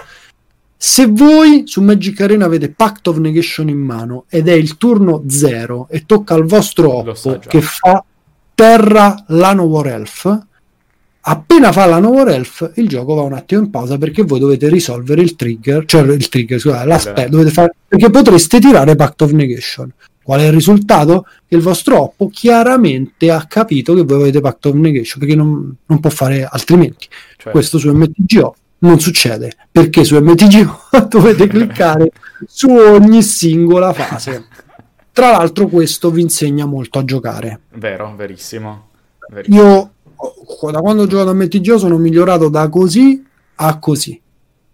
Se voi su Magic Arena avete Pact of Negation in mano ed è il turno 0 e tocca al vostro Oppo che fa Terra Lano War Elf, appena fa la War Elf il gioco va un attimo in pausa perché voi dovete risolvere il trigger, cioè il trigger, scusate, l'aspetto, dovete fare, perché potreste tirare Pact of Negation. Qual è il risultato? Che il vostro Oppo chiaramente ha capito che voi avete Pact of Negation perché non, non può fare altrimenti. Cioè. Questo su MTGO non succede perché su MTGO dovete cliccare su ogni singola fase. Tra l'altro, questo vi insegna molto a giocare. Vero, verissimo. verissimo. Io da quando ho giocato a MTGO sono migliorato da così a così,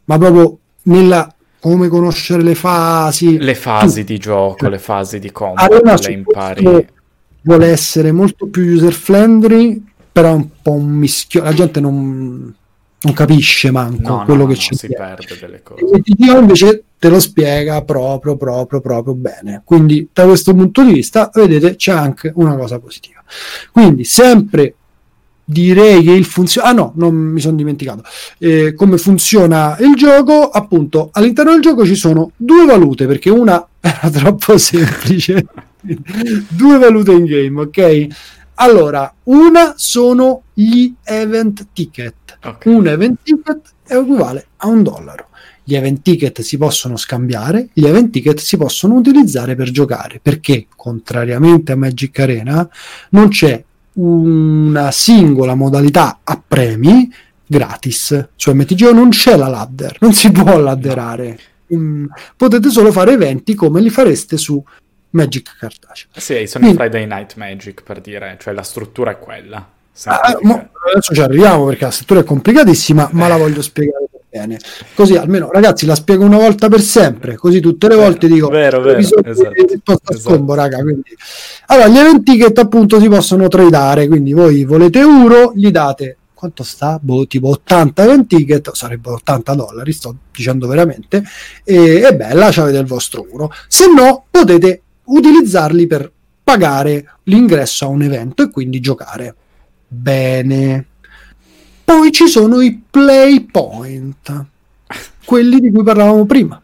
ma proprio nella come conoscere le fasi, le fasi tu. di gioco, le fasi di Arena le impari. Vuole essere molto più user friendly, però è un po' un mischio. La gente non non capisce manco no, quello no, che no, ci si perde delle cose. Dio invece te lo spiega proprio, proprio, proprio bene. Quindi, da questo punto di vista, vedete, c'è anche una cosa positiva. Quindi, sempre direi che il funziona. Ah, no, non mi sono dimenticato. Eh, come funziona il gioco? Appunto, all'interno del gioco ci sono due valute perché una era troppo semplice. due valute in game, ok? Allora, una sono gli event ticket Okay. Un event ticket è uguale a un dollaro. Gli event ticket si possono scambiare, gli event ticket si possono utilizzare per giocare, perché contrariamente a Magic Arena non c'è una singola modalità a premi gratis. Su MTGO non c'è la ladder, non si può ladderare. Um, potete solo fare eventi come li fareste su Magic Cartaceo. Sì, sono Quindi, i Friday Night Magic per dire, cioè la struttura è quella. Ah, mo, adesso ci arriviamo perché la struttura è complicatissima, ma la voglio spiegare bene. Così almeno ragazzi la spiego una volta per sempre, così tutte le volte dico vero, vero, esatto, esatto. Scombo, raga, quindi. Allora, gli eventi che appunto si possono tradare, quindi voi volete euro, gli date quanto sta? Boh, tipo 80 event ticket, sarebbero 80 dollari, sto dicendo veramente, e, e bella, avete il vostro euro. Se no, potete utilizzarli per pagare l'ingresso a un evento e quindi giocare bene. Poi ci sono i play point, quelli di cui parlavamo prima,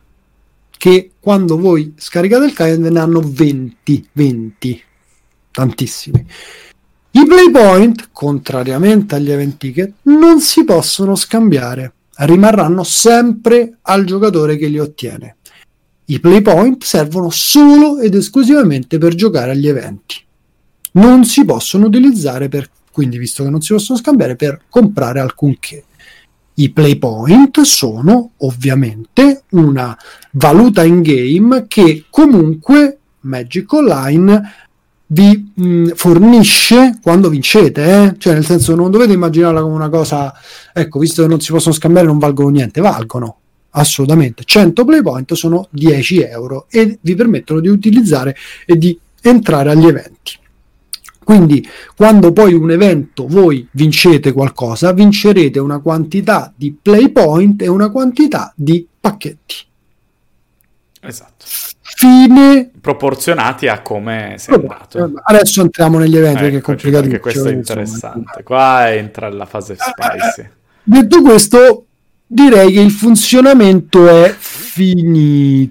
che quando voi scaricate il client ne hanno 20, 20, tantissimi. I play point, contrariamente agli event ticket, non si possono scambiare, rimarranno sempre al giocatore che li ottiene. I play point servono solo ed esclusivamente per giocare agli eventi. Non si possono utilizzare per quindi visto che non si possono scambiare per comprare alcunché. I play point sono ovviamente una valuta in game che comunque Magic Online vi mh, fornisce quando vincete, eh? cioè nel senso non dovete immaginarla come una cosa, ecco, visto che non si possono scambiare non valgono niente, valgono assolutamente. 100 play point sono 10 euro e vi permettono di utilizzare e di entrare agli eventi. Quindi quando poi un evento voi vincete qualcosa, vincerete una quantità di play point e una quantità di pacchetti. Esatto. Fine proporzionati a come sei andato. Adesso entriamo negli eventi ecco, che è complicato. Perché questo è interessante. Insomma. Qua entra la fase spicy. Detto questo, direi che il funzionamento è finito.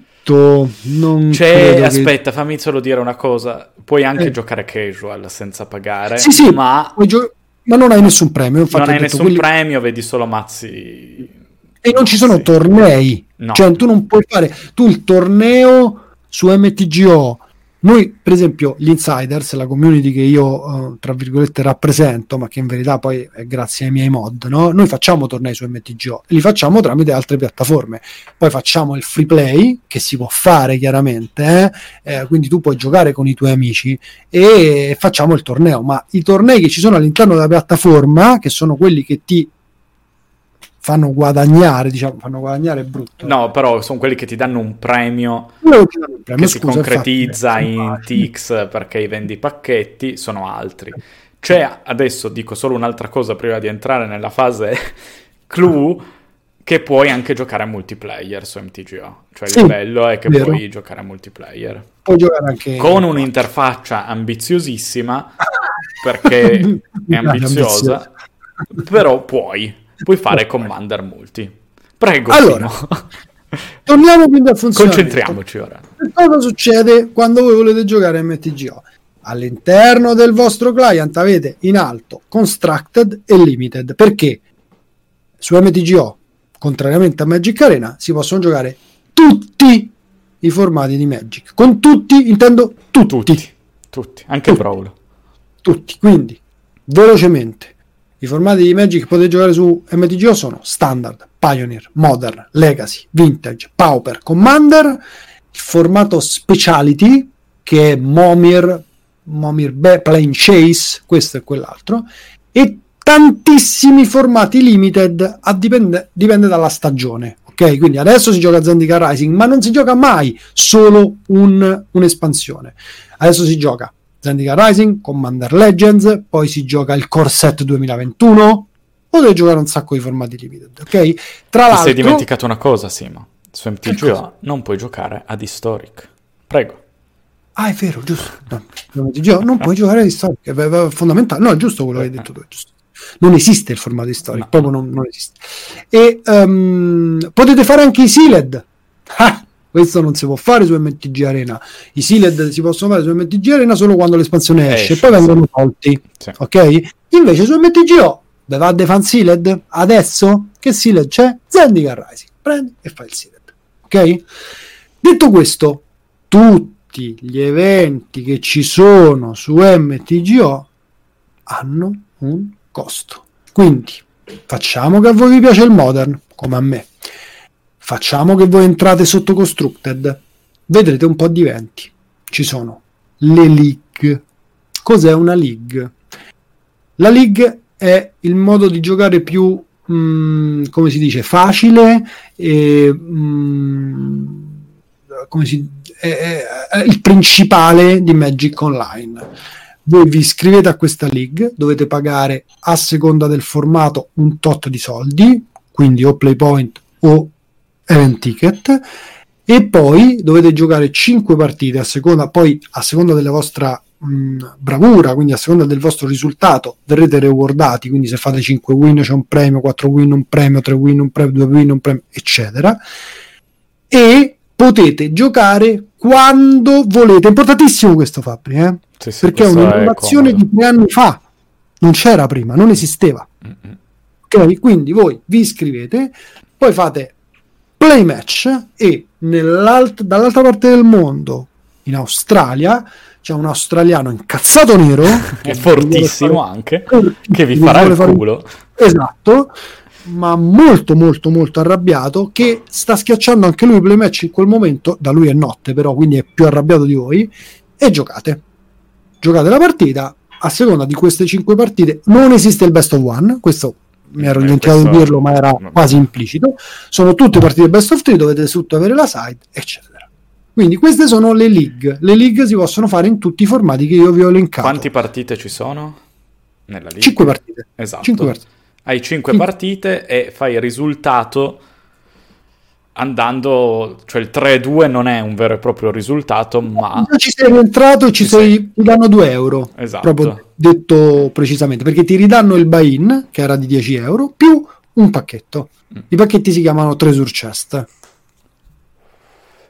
Non C'è, aspetta, che... fammi solo dire una cosa. Puoi anche eh. giocare casual senza pagare, sì, sì, ma... Gio... ma non hai nessun premio. non hai nessun quelli... premio, vedi solo mazzi. E non ci sono sì. tornei. No. Cioè, tu non puoi fare. Tu il torneo su MTGO noi, per esempio, gli insiders, la community che io, uh, tra virgolette, rappresento, ma che in verità poi è grazie ai miei mod, no? noi facciamo tornei su MTGO li facciamo tramite altre piattaforme. Poi facciamo il free play, che si può fare chiaramente, eh? Eh, quindi tu puoi giocare con i tuoi amici e facciamo il torneo. Ma i tornei che ci sono all'interno della piattaforma, che sono quelli che ti fanno guadagnare, diciamo, fanno guadagnare brutto. No, però sono quelli che ti danno un premio, no, un premio. che Scusa, si concretizza infatti, in TX perché vendi pacchetti, sono altri. C'è adesso, dico solo un'altra cosa prima di entrare nella fase clou, che puoi anche giocare a multiplayer su MTGO. Cioè Sì, il bello è che vero. puoi giocare a multiplayer. Puoi giocare anche Con un'interfaccia ambiziosissima, perché è ambiziosa, però puoi. Puoi fare Commander multi. Prego, Allora. Torniamo quindi al funzionamento. Concentriamoci ora. Che Cosa succede quando voi volete giocare MTGO? All'interno del vostro client avete in alto Constructed e Limited. Perché? Su MTGO, contrariamente a Magic Arena, si possono giocare tutti i formati di Magic. Con tutti intendo tutti. Tutti. Tutti. Anche Tutti. Brawl. Tutti. Quindi, velocemente, i formati di Magic che potete giocare su MTGO sono Standard, Pioneer, Modern, Legacy, Vintage, Pauper, Commander, il formato Speciality che è Momir, Momir Be- Plane Chase, questo e quell'altro, e tantissimi formati limited, dipende, dipende dalla stagione. Ok, quindi adesso si gioca Zendika Rising, ma non si gioca mai solo un- un'espansione. Adesso si gioca Zendika Rising, Commander Legends, poi si gioca il Core Set 2021, potete giocare un sacco di formati limited, ok? Tra Ti l'altro, sei dimenticato una cosa, Simo. Su? MTGO non puoi giocare ad Historic. Prego. Ah, è vero, giusto. No, MTGO non puoi giocare di storia, è fondamentale. No, è giusto quello che hai detto tu, è giusto. Non esiste il formato di storia, No. proprio non, non esiste. E ehm, potete fare anche i sealed. Ah, questo non si può fare su MTG Arena. I sealed si possono fare su MTG Arena solo quando l'espansione esce, Esce, poi sì. vengono tolti. Sì. Ok? Invece su MTGO, ve va dei fan sealed? Adesso che sealed c'è? Zendika Rising. Prendi e fai il sealed. Ok? Detto questo, tutti gli eventi che ci sono su MTGO hanno un costo. Quindi facciamo che a voi vi piace il modern, come a me. Facciamo che voi entrate sotto Constructed. Vedrete un po' di eventi. Ci sono le league. Cos'è una league? La league è il modo di giocare più, mm, come si dice, facile e mm, come si, è, è- è il principale di Magic Online. Voi vi iscrivete a questa league, dovete pagare a seconda del formato un tot di soldi, quindi o playpoint o event ticket, e poi dovete giocare 5 partite a seconda, poi a seconda della vostra mh, bravura, quindi a seconda del vostro risultato, verrete rewardati, quindi se fate 5 win c'è un premio, 4 win un premio, 3 win un premio, 2 win un premio, eccetera. E potete giocare quando volete. È importantissimo questo Fabri, eh? Sì, sì, perché è un'innovazione di tre anni fa, non c'era prima, non esisteva. Mm-mm. Ok, quindi voi vi iscrivete, poi fate play match e dall'altra parte del mondo, in Australia, c'è un australiano incazzato nero È fortissimo anche, Fortissimo, che vi farà il fare- culo. Esatto, ma molto molto molto arrabbiato che sta schiacciando anche lui play match in quel momento, da lui è notte però, quindi è più arrabbiato di voi, e giocate. Giocate la partita, a seconda di queste cinque partite non esiste il best of one, questo mi ero Eh, dimenticato di dirlo ma era vabbè. quasi implicito, sono tutte partite best of three, dovete tutto avere la side, eccetera. Quindi queste sono le league, le league si possono fare in tutti i formati che io vi ho elencato. Quante partite ci sono? Nella League? 5 partite. Esatto. Cinque partite. Hai 5 Sì. partite e fai il risultato andando, cioè il 3-2 non è un vero e proprio risultato, ma Già ci sei rientrato e ci Ci sei, ti danno 2 euro. Esatto. Proprio detto precisamente, perché ti ridanno il buy-in, che era di 10 euro, più un pacchetto. Mm. I pacchetti si chiamano Treasure Chest.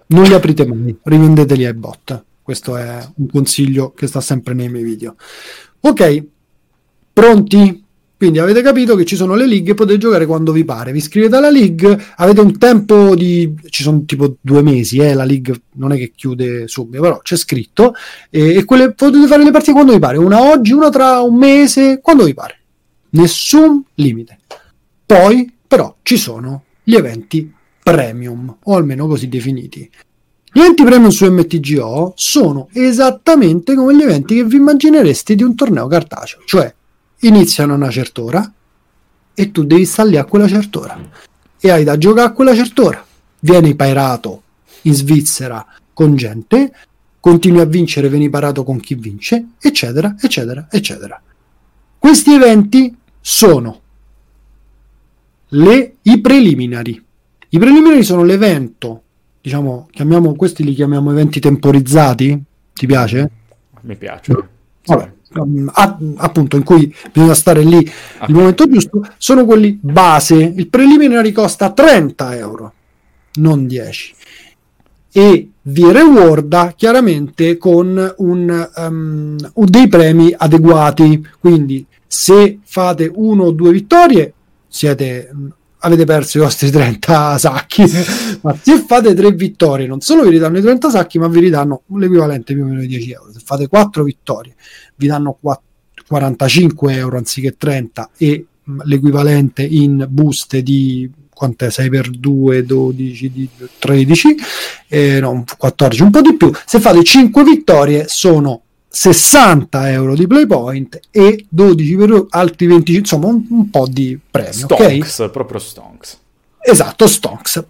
Non li aprite mai, rivendeteli ai bot. Questo è un consiglio che sta sempre nei miei video. Ok, pronti? Quindi avete capito che ci sono le league, potete giocare quando vi pare. Vi iscrivete alla league, avete un tempo di... ci sono tipo due mesi, eh, la league non è che chiude subito, però c'è scritto. E, e quelle potete fare le partite quando vi pare. Una oggi, una tra un mese, quando vi pare. Nessun limite. Poi, però, ci sono gli eventi premium, o almeno così definiti. Gli eventi premium su MTGO sono esattamente come gli eventi che vi immaginereste di un torneo cartaceo, cioè iniziano a una certa ora e tu devi stare lì a quella certa ora e hai da giocare a quella certa ora. Vieni pairato in Svizzera con gente, continui a vincere, vieni parato con chi vince, eccetera, eccetera, eccetera. Questi eventi sono le, i preliminari. I preliminari sono l'evento, diciamo, chiamiamo, questi li chiamiamo eventi temporizzati. Ti piace? Mi piace. Vabbè, um, a, appunto, in cui bisogna stare lì okay. il momento giusto, sono quelli base. Il preliminary costa 30 euro, non 10. E vi rewarda chiaramente con un, um, dei premi adeguati. Quindi, se fate uno o due vittorie, siete avete perso i vostri 30 sacchi. Ma se fate tre vittorie non solo vi ridanno i 30 sacchi ma vi ridanno l'equivalente più o meno di 10 euro. Se fate 4 vittorie vi danno 4, 45 euro anziché 30 e l'equivalente in buste di quant'è? 6 per 2 12 13 eh, no 14 un po' di più. Se fate 5 vittorie sono 60 euro di playpoint e 12 per altri 25 insomma un, un po' di premio stonks, okay? proprio stonks esatto stonks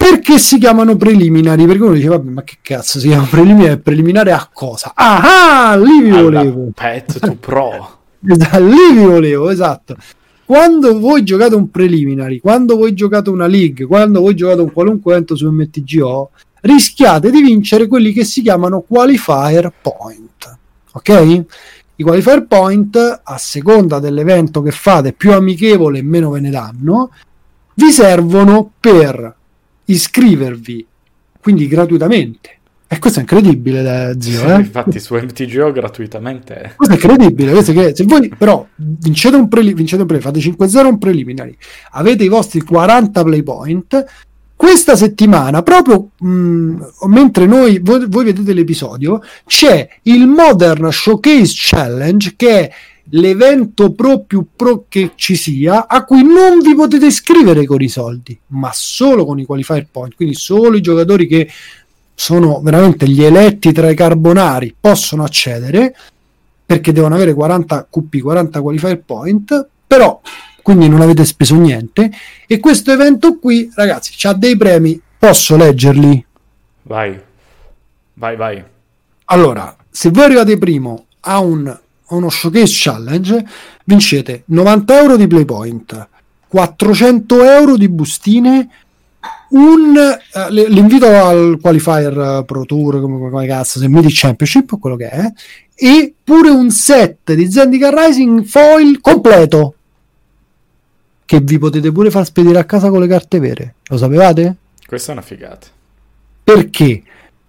perché si chiamano preliminari? Perché uno dice, vabbè, ma che cazzo si chiama preliminare? Preliminare a cosa? Ah, lì vi volevo. Pet to Pro. lì vi volevo, esatto. Quando voi giocate un preliminary, quando voi giocate una league, quando voi giocate un qualunque evento su MTGO, rischiate di vincere quelli che si chiamano qualifier point. Ok? I qualifier point, a seconda dell'evento che fate, più amichevole e meno ve ne danno, vi servono per iscrivervi, quindi gratuitamente. E questo è incredibile, zio. Sì, eh? Infatti, su MTGO gratuitamente. Questo è incredibile. Questo che, se voi però vincete un, preli- vincete un preliminary, fate 5-0 un preliminary, avete i vostri 40 play point. Questa settimana, proprio mh, mm, mentre noi, voi, voi vedete l'episodio, c'è il Modern Showcase Challenge che è l'evento pro più pro che ci sia, a cui non vi potete iscrivere con i soldi, ma solo con i qualifier point, quindi solo i giocatori che sono veramente gli eletti tra i carbonari possono accedere perché devono avere 40 QP, 40 qualifier point, però quindi non avete speso niente e questo evento qui, ragazzi, ha dei premi, posso leggerli? Vai. Vai, vai. Allora, se voi arrivate primo a un uno showcase challenge, vincete 90 euro di playpoint, 400 euro di bustine, un, uh, l'invito al qualifier Pro Tour, come, come cazzo, se Mythic Championship, quello che è, e pure un set di Zendika Rising foil completo che vi potete pure far spedire a casa con le carte vere. Lo sapevate? Questa è una figata. Perché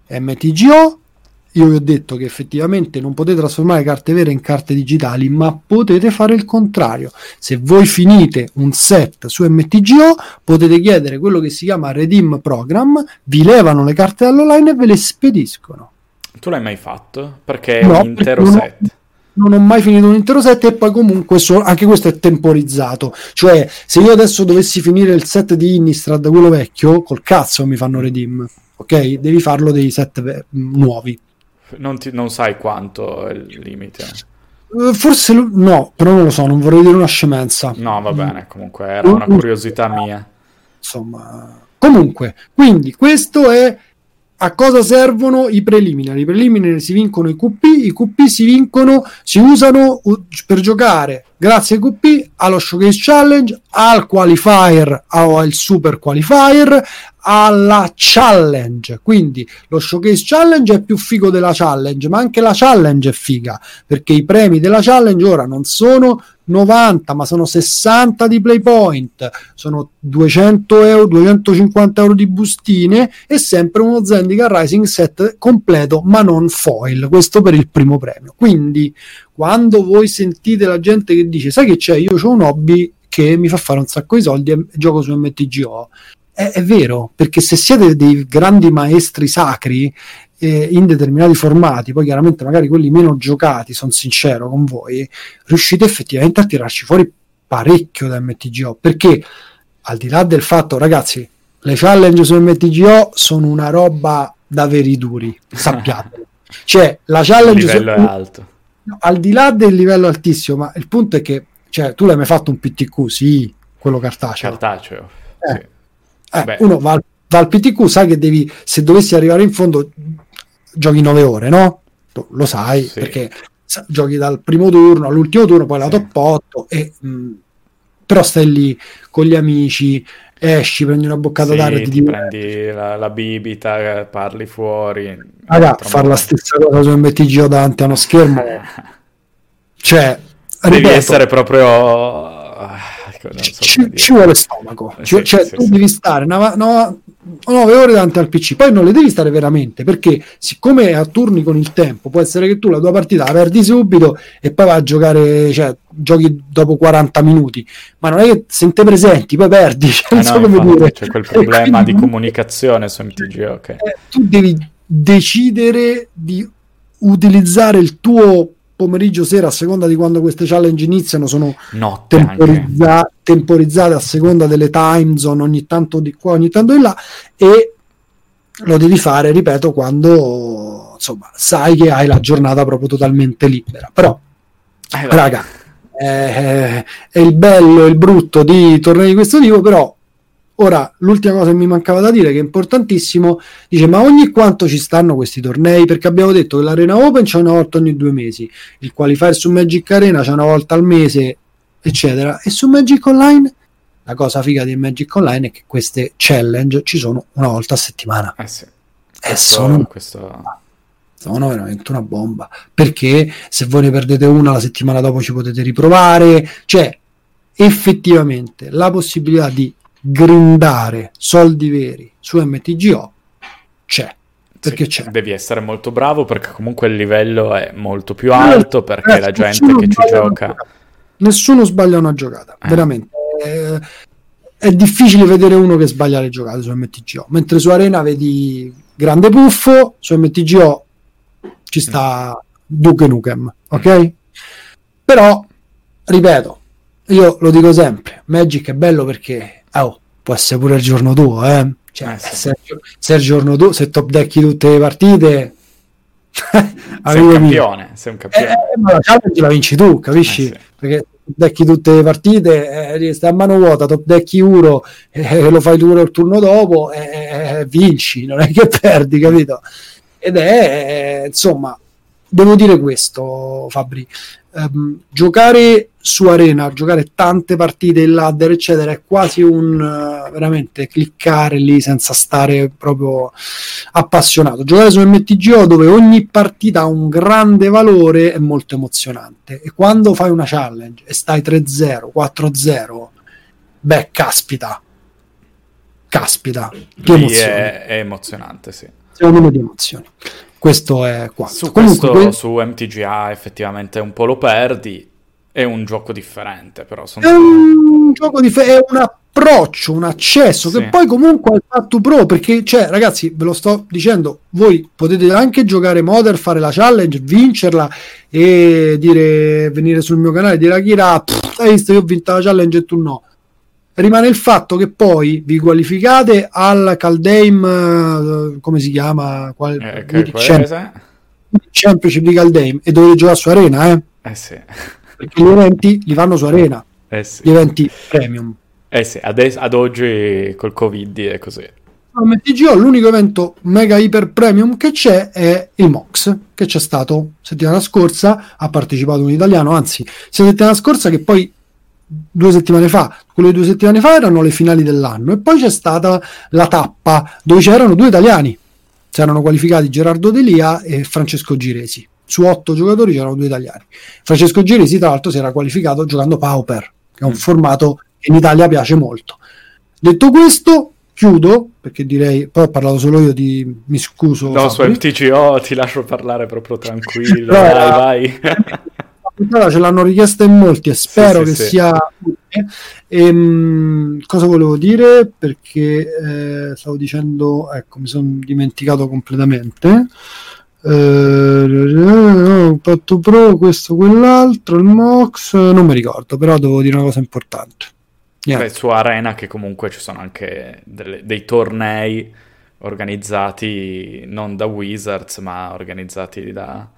MTGO io vi ho detto che effettivamente non potete trasformare carte vere in carte digitali, ma potete fare il contrario. Se voi finite un set su MTGO, potete chiedere quello che si chiama Redeem Program, vi levano le carte dall'online e ve le spediscono. Tu l'hai mai fatto? Perché è no, un intero set. Non ho mai finito un intero set e poi comunque so, anche questo è temporizzato. Cioè, se io adesso dovessi finire il set di Innistrad, quello vecchio, col cazzo mi fanno Redeem. Ok? Devi farlo dei set ve- nuovi. Non, ti, non sai quanto è il limite. Uh, forse lo, no, però non lo so, non vorrei dire una scemenza. No, va bene, comunque era una curiosità mia. Insomma, comunque, quindi questo è a cosa servono i preliminari? I preliminari si vincono i QP, i QP si vincono, si usano per giocare grazie QP allo Showcase Challenge, al qualifier al Super Qualifier, alla challenge. Quindi lo showcase challenge è più figo della challenge, ma anche la challenge è figa perché i premi della challenge ora non sono 90, ma sono 60 di play point, sono 200 euro, 250 euro di bustine e sempre uno Zendika Rising set completo, ma non foil. Questo per il primo premio. Quindi quando voi sentite la gente che dice, sai che c'è, io ho un hobby che mi fa fare un sacco di soldi e gioco su MTGO è, è vero, perché se siete dei grandi maestri sacri eh, in determinati formati, poi chiaramente magari quelli meno giocati, sono sincero con voi, riuscite effettivamente a tirarci fuori parecchio da MTGO, perché al di là del fatto, ragazzi, le challenge su MTGO sono una roba da veri duri, sappiate. cioè, la challenge... Il livello su... è alto. Al di là del livello altissimo, ma il punto è che, cioè, tu l'hai mai fatto un PTQ? Sì, quello cartaceo. Cartaceo, eh. sì. Eh, uno va al, va al, PTQ, sai che devi, se dovessi arrivare in fondo, giochi 9 ore, no? Lo sai, sì. perché giochi dal primo turno all'ultimo turno, poi la top 8 e mh, però stai lì con gli amici, esci, prendi una boccata Sì, d'aria ti ti prendi la, la bibita, parli fuori. Raga, Altro fare la stessa cosa su MTGO davanti a uno schermo, cioè, Devi ripeto, essere proprio... ah, non so ci, ci vuole stomaco, Eh, sì, cioè sì, tu devi stare una, no, 9 ore davanti al PC, poi non le devi stare veramente perché siccome a turni con il tempo, può essere che tu la tua partita la perdi subito e poi vai a giocare, cioè giochi dopo 40 minuti, ma non è che se te presenti poi perdi, cioè, Eh non no, so come infatti, dire. C'è quel problema di quindi- comunicazione su MTGO che... eh, tu devi decidere di utilizzare il tuo pomeriggio sera a seconda di quando queste challenge iniziano sono temporizza- temporizzate a seconda delle time zone ogni tanto di qua ogni tanto di là e lo devi fare ripeto quando insomma sai che hai la giornata proprio totalmente libera. Però Eh, raga eh, è il bello e il brutto di tornei di questo tipo però ora l'ultima cosa che mi mancava da dire che è importantissimo dice ma ogni quanto ci stanno questi tornei? Perché abbiamo detto che l'Arena Open c'è una volta ogni due mesi il qualifier su Magic Arena c'è una volta al mese eccetera. E su Magic Online? La cosa figa di Magic Online è che queste challenge ci sono una volta a settimana. Eh sì. e Questo- sono questo- sono veramente una bomba. Perché se voi ne perdete una la settimana dopo ci potete riprovare. Cioè effettivamente la possibilità di grindare soldi veri su MTGO c'è perché sì, c'è. Devi essere molto bravo perché comunque il livello è molto più alto perché Eh, la gente che ci gioca... nessuno sbaglia una giocata Eh. veramente. Eh, è difficile vedere uno che sbaglia le giocate su MTGO mentre su Arena vedi grande puffo su MTGO ci sta Duke Nukem ok? Però ripeto io lo dico sempre Magic è bello perché oh, può essere pure il giorno tuo eh? Cioè, Eh, sì. se, se il giorno tuo se top decki tutte le partite Sei un campione, sei un campione. eh, ma la challenge la vinci tu, capisci? Eh, sì. Perché decki tutte le partite, eh, stai a mano vuota, top decki Uro, eh, lo fai tu il turno dopo, eh, eh, vinci, non è che perdi, capito? Ed è, eh, insomma, devo dire questo, Fabri, ehm, giocare su Arena, giocare tante partite in ladder, eccetera, è quasi un eh, veramente cliccare lì senza stare proprio appassionato. Giocare su MTGO dove ogni partita ha un grande valore è molto emozionante. E quando fai una challenge e stai 3-0, 4-0, beh, caspita. Caspita, che emozioni. è, è emozionante, sì. Secondo me di emozioni. Questo è quanto. Su Comunque, questo, que- su MTGA effettivamente un po' lo perdi, è un gioco differente, però sono... è un gioco di fe- è un approccio, un accesso Sì. che poi comunque è il fatto pro perché cioè ragazzi ve lo sto dicendo voi potete anche giocare Modern fare la challenge vincerla e dire venire sul mio canale e dire a Kira "Pff, hai visto io ho vinto la challenge e tu no rimane il fatto che poi vi qualificate al Caldeim eh, come si chiama qual- Eh, è Champ-? Championship di Caldeim e dovete giocare su Arena eh Eh sì, perché gli eventi li fanno su Arena eh sì. gli eventi premium Eh sì, ades- ad oggi col Covid è così. A MTGO l'unico evento mega iper premium che c'è è il MOX che c'è stato settimana scorsa ha partecipato un italiano anzi settimana scorsa che poi due settimane fa quelle due settimane fa erano le finali dell'anno e poi c'è stata la tappa dove c'erano due italiani si erano qualificati Gerardo Delia e Francesco Giresi su otto giocatori c'erano due italiani Francesco Giresi tra l'altro si era qualificato giocando Pauper che è un Mm. formato che in Italia piace molto detto questo chiudo perché direi poi ho parlato solo io di mi scuso No, su Fabri. MTGO ti lascio parlare proprio tranquillo, vai, vai. Puntata ce l'hanno richiesta in molti e spero sì, che sì. sia utile. Ehm, cosa volevo dire perché eh, stavo dicendo ecco mi sono dimenticato completamente eh, Patto Pro questo quell'altro il Mox non mi ricordo però devo dire una cosa importante Niente. Beh, su Arena che comunque ci sono anche delle- dei tornei organizzati non da Wizards, ma organizzati da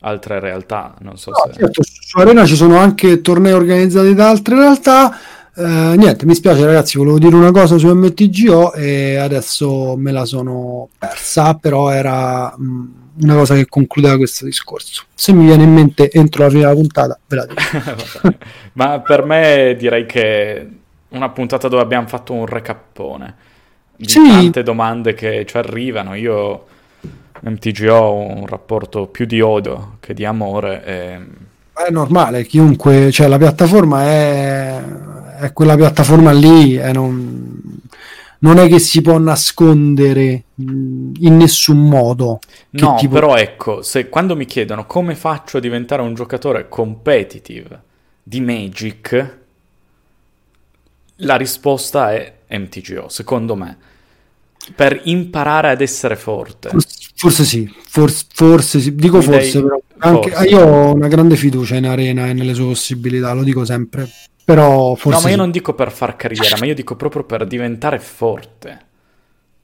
altre realtà. Non so No, se... certo, su Arena ci sono anche tornei organizzati da altre realtà. Eh, niente, mi spiace ragazzi, volevo dire una cosa su MTGO e adesso me la sono persa, però era mh, una cosa che concludeva questo discorso. Se mi viene in mente entro la fine della puntata, ve la dico. Ma per me direi che una puntata dove abbiamo fatto un recappone di Sì. tante domande che ci arrivano. Io MTG ho un rapporto più di odio che di amore. E... È normale, chiunque, cioè la piattaforma è, è quella piattaforma lì e non, non è che si può nascondere in nessun modo. No, tipo- però ecco, se quando mi chiedono come faccio a diventare un giocatore competitive di Magic, la risposta è MTGO, secondo me. Per imparare ad essere forte. Forse, forse sì, forse, forse sì, dico Mi dai- forse, però anche, forse. io ho una grande fiducia in Arena e nelle sue possibilità, lo dico sempre, però forse no, ma io sì. non dico per far carriera, ma io dico proprio per diventare forte.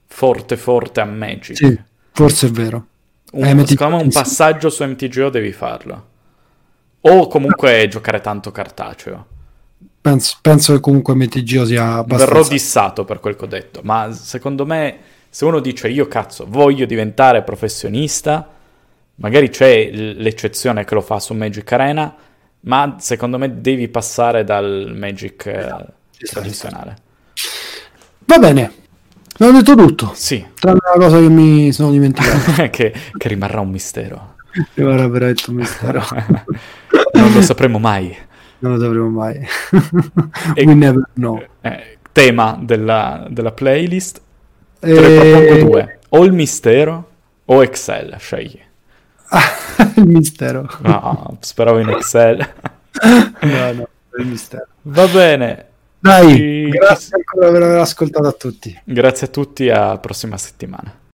Forte, forte a Magic. Sì, forse è vero. Un- Eh, metti- secondo me un passaggio su MTGO devi farlo. O comunque giocare tanto cartaceo. Penso, penso che comunque MTGO sia Verrò abbastanza... dissato per quel che ho detto, ma secondo me se uno dice io cazzo voglio diventare professionista, magari c'è l'eccezione che lo fa su Magic Arena, ma secondo me devi passare dal Magic eh, Esatto, tradizionale. Va bene, abbiamo detto tutto, Sì, tranne una cosa che mi sono dimenticato. che, che rimarrà un mistero. E ora veramente un mistero. non lo sapremo mai. Non lo sapremo mai. E- We never know. Eh, tema della, della playlist. Te E- propongo due. O il mistero o Excel, scegli. il mistero. No, speravo in Excel. No, no, il mistero. Va bene. Dai, Ci- grazie ancora per aver ascoltato a tutti. Grazie a tutti, alla prossima settimana.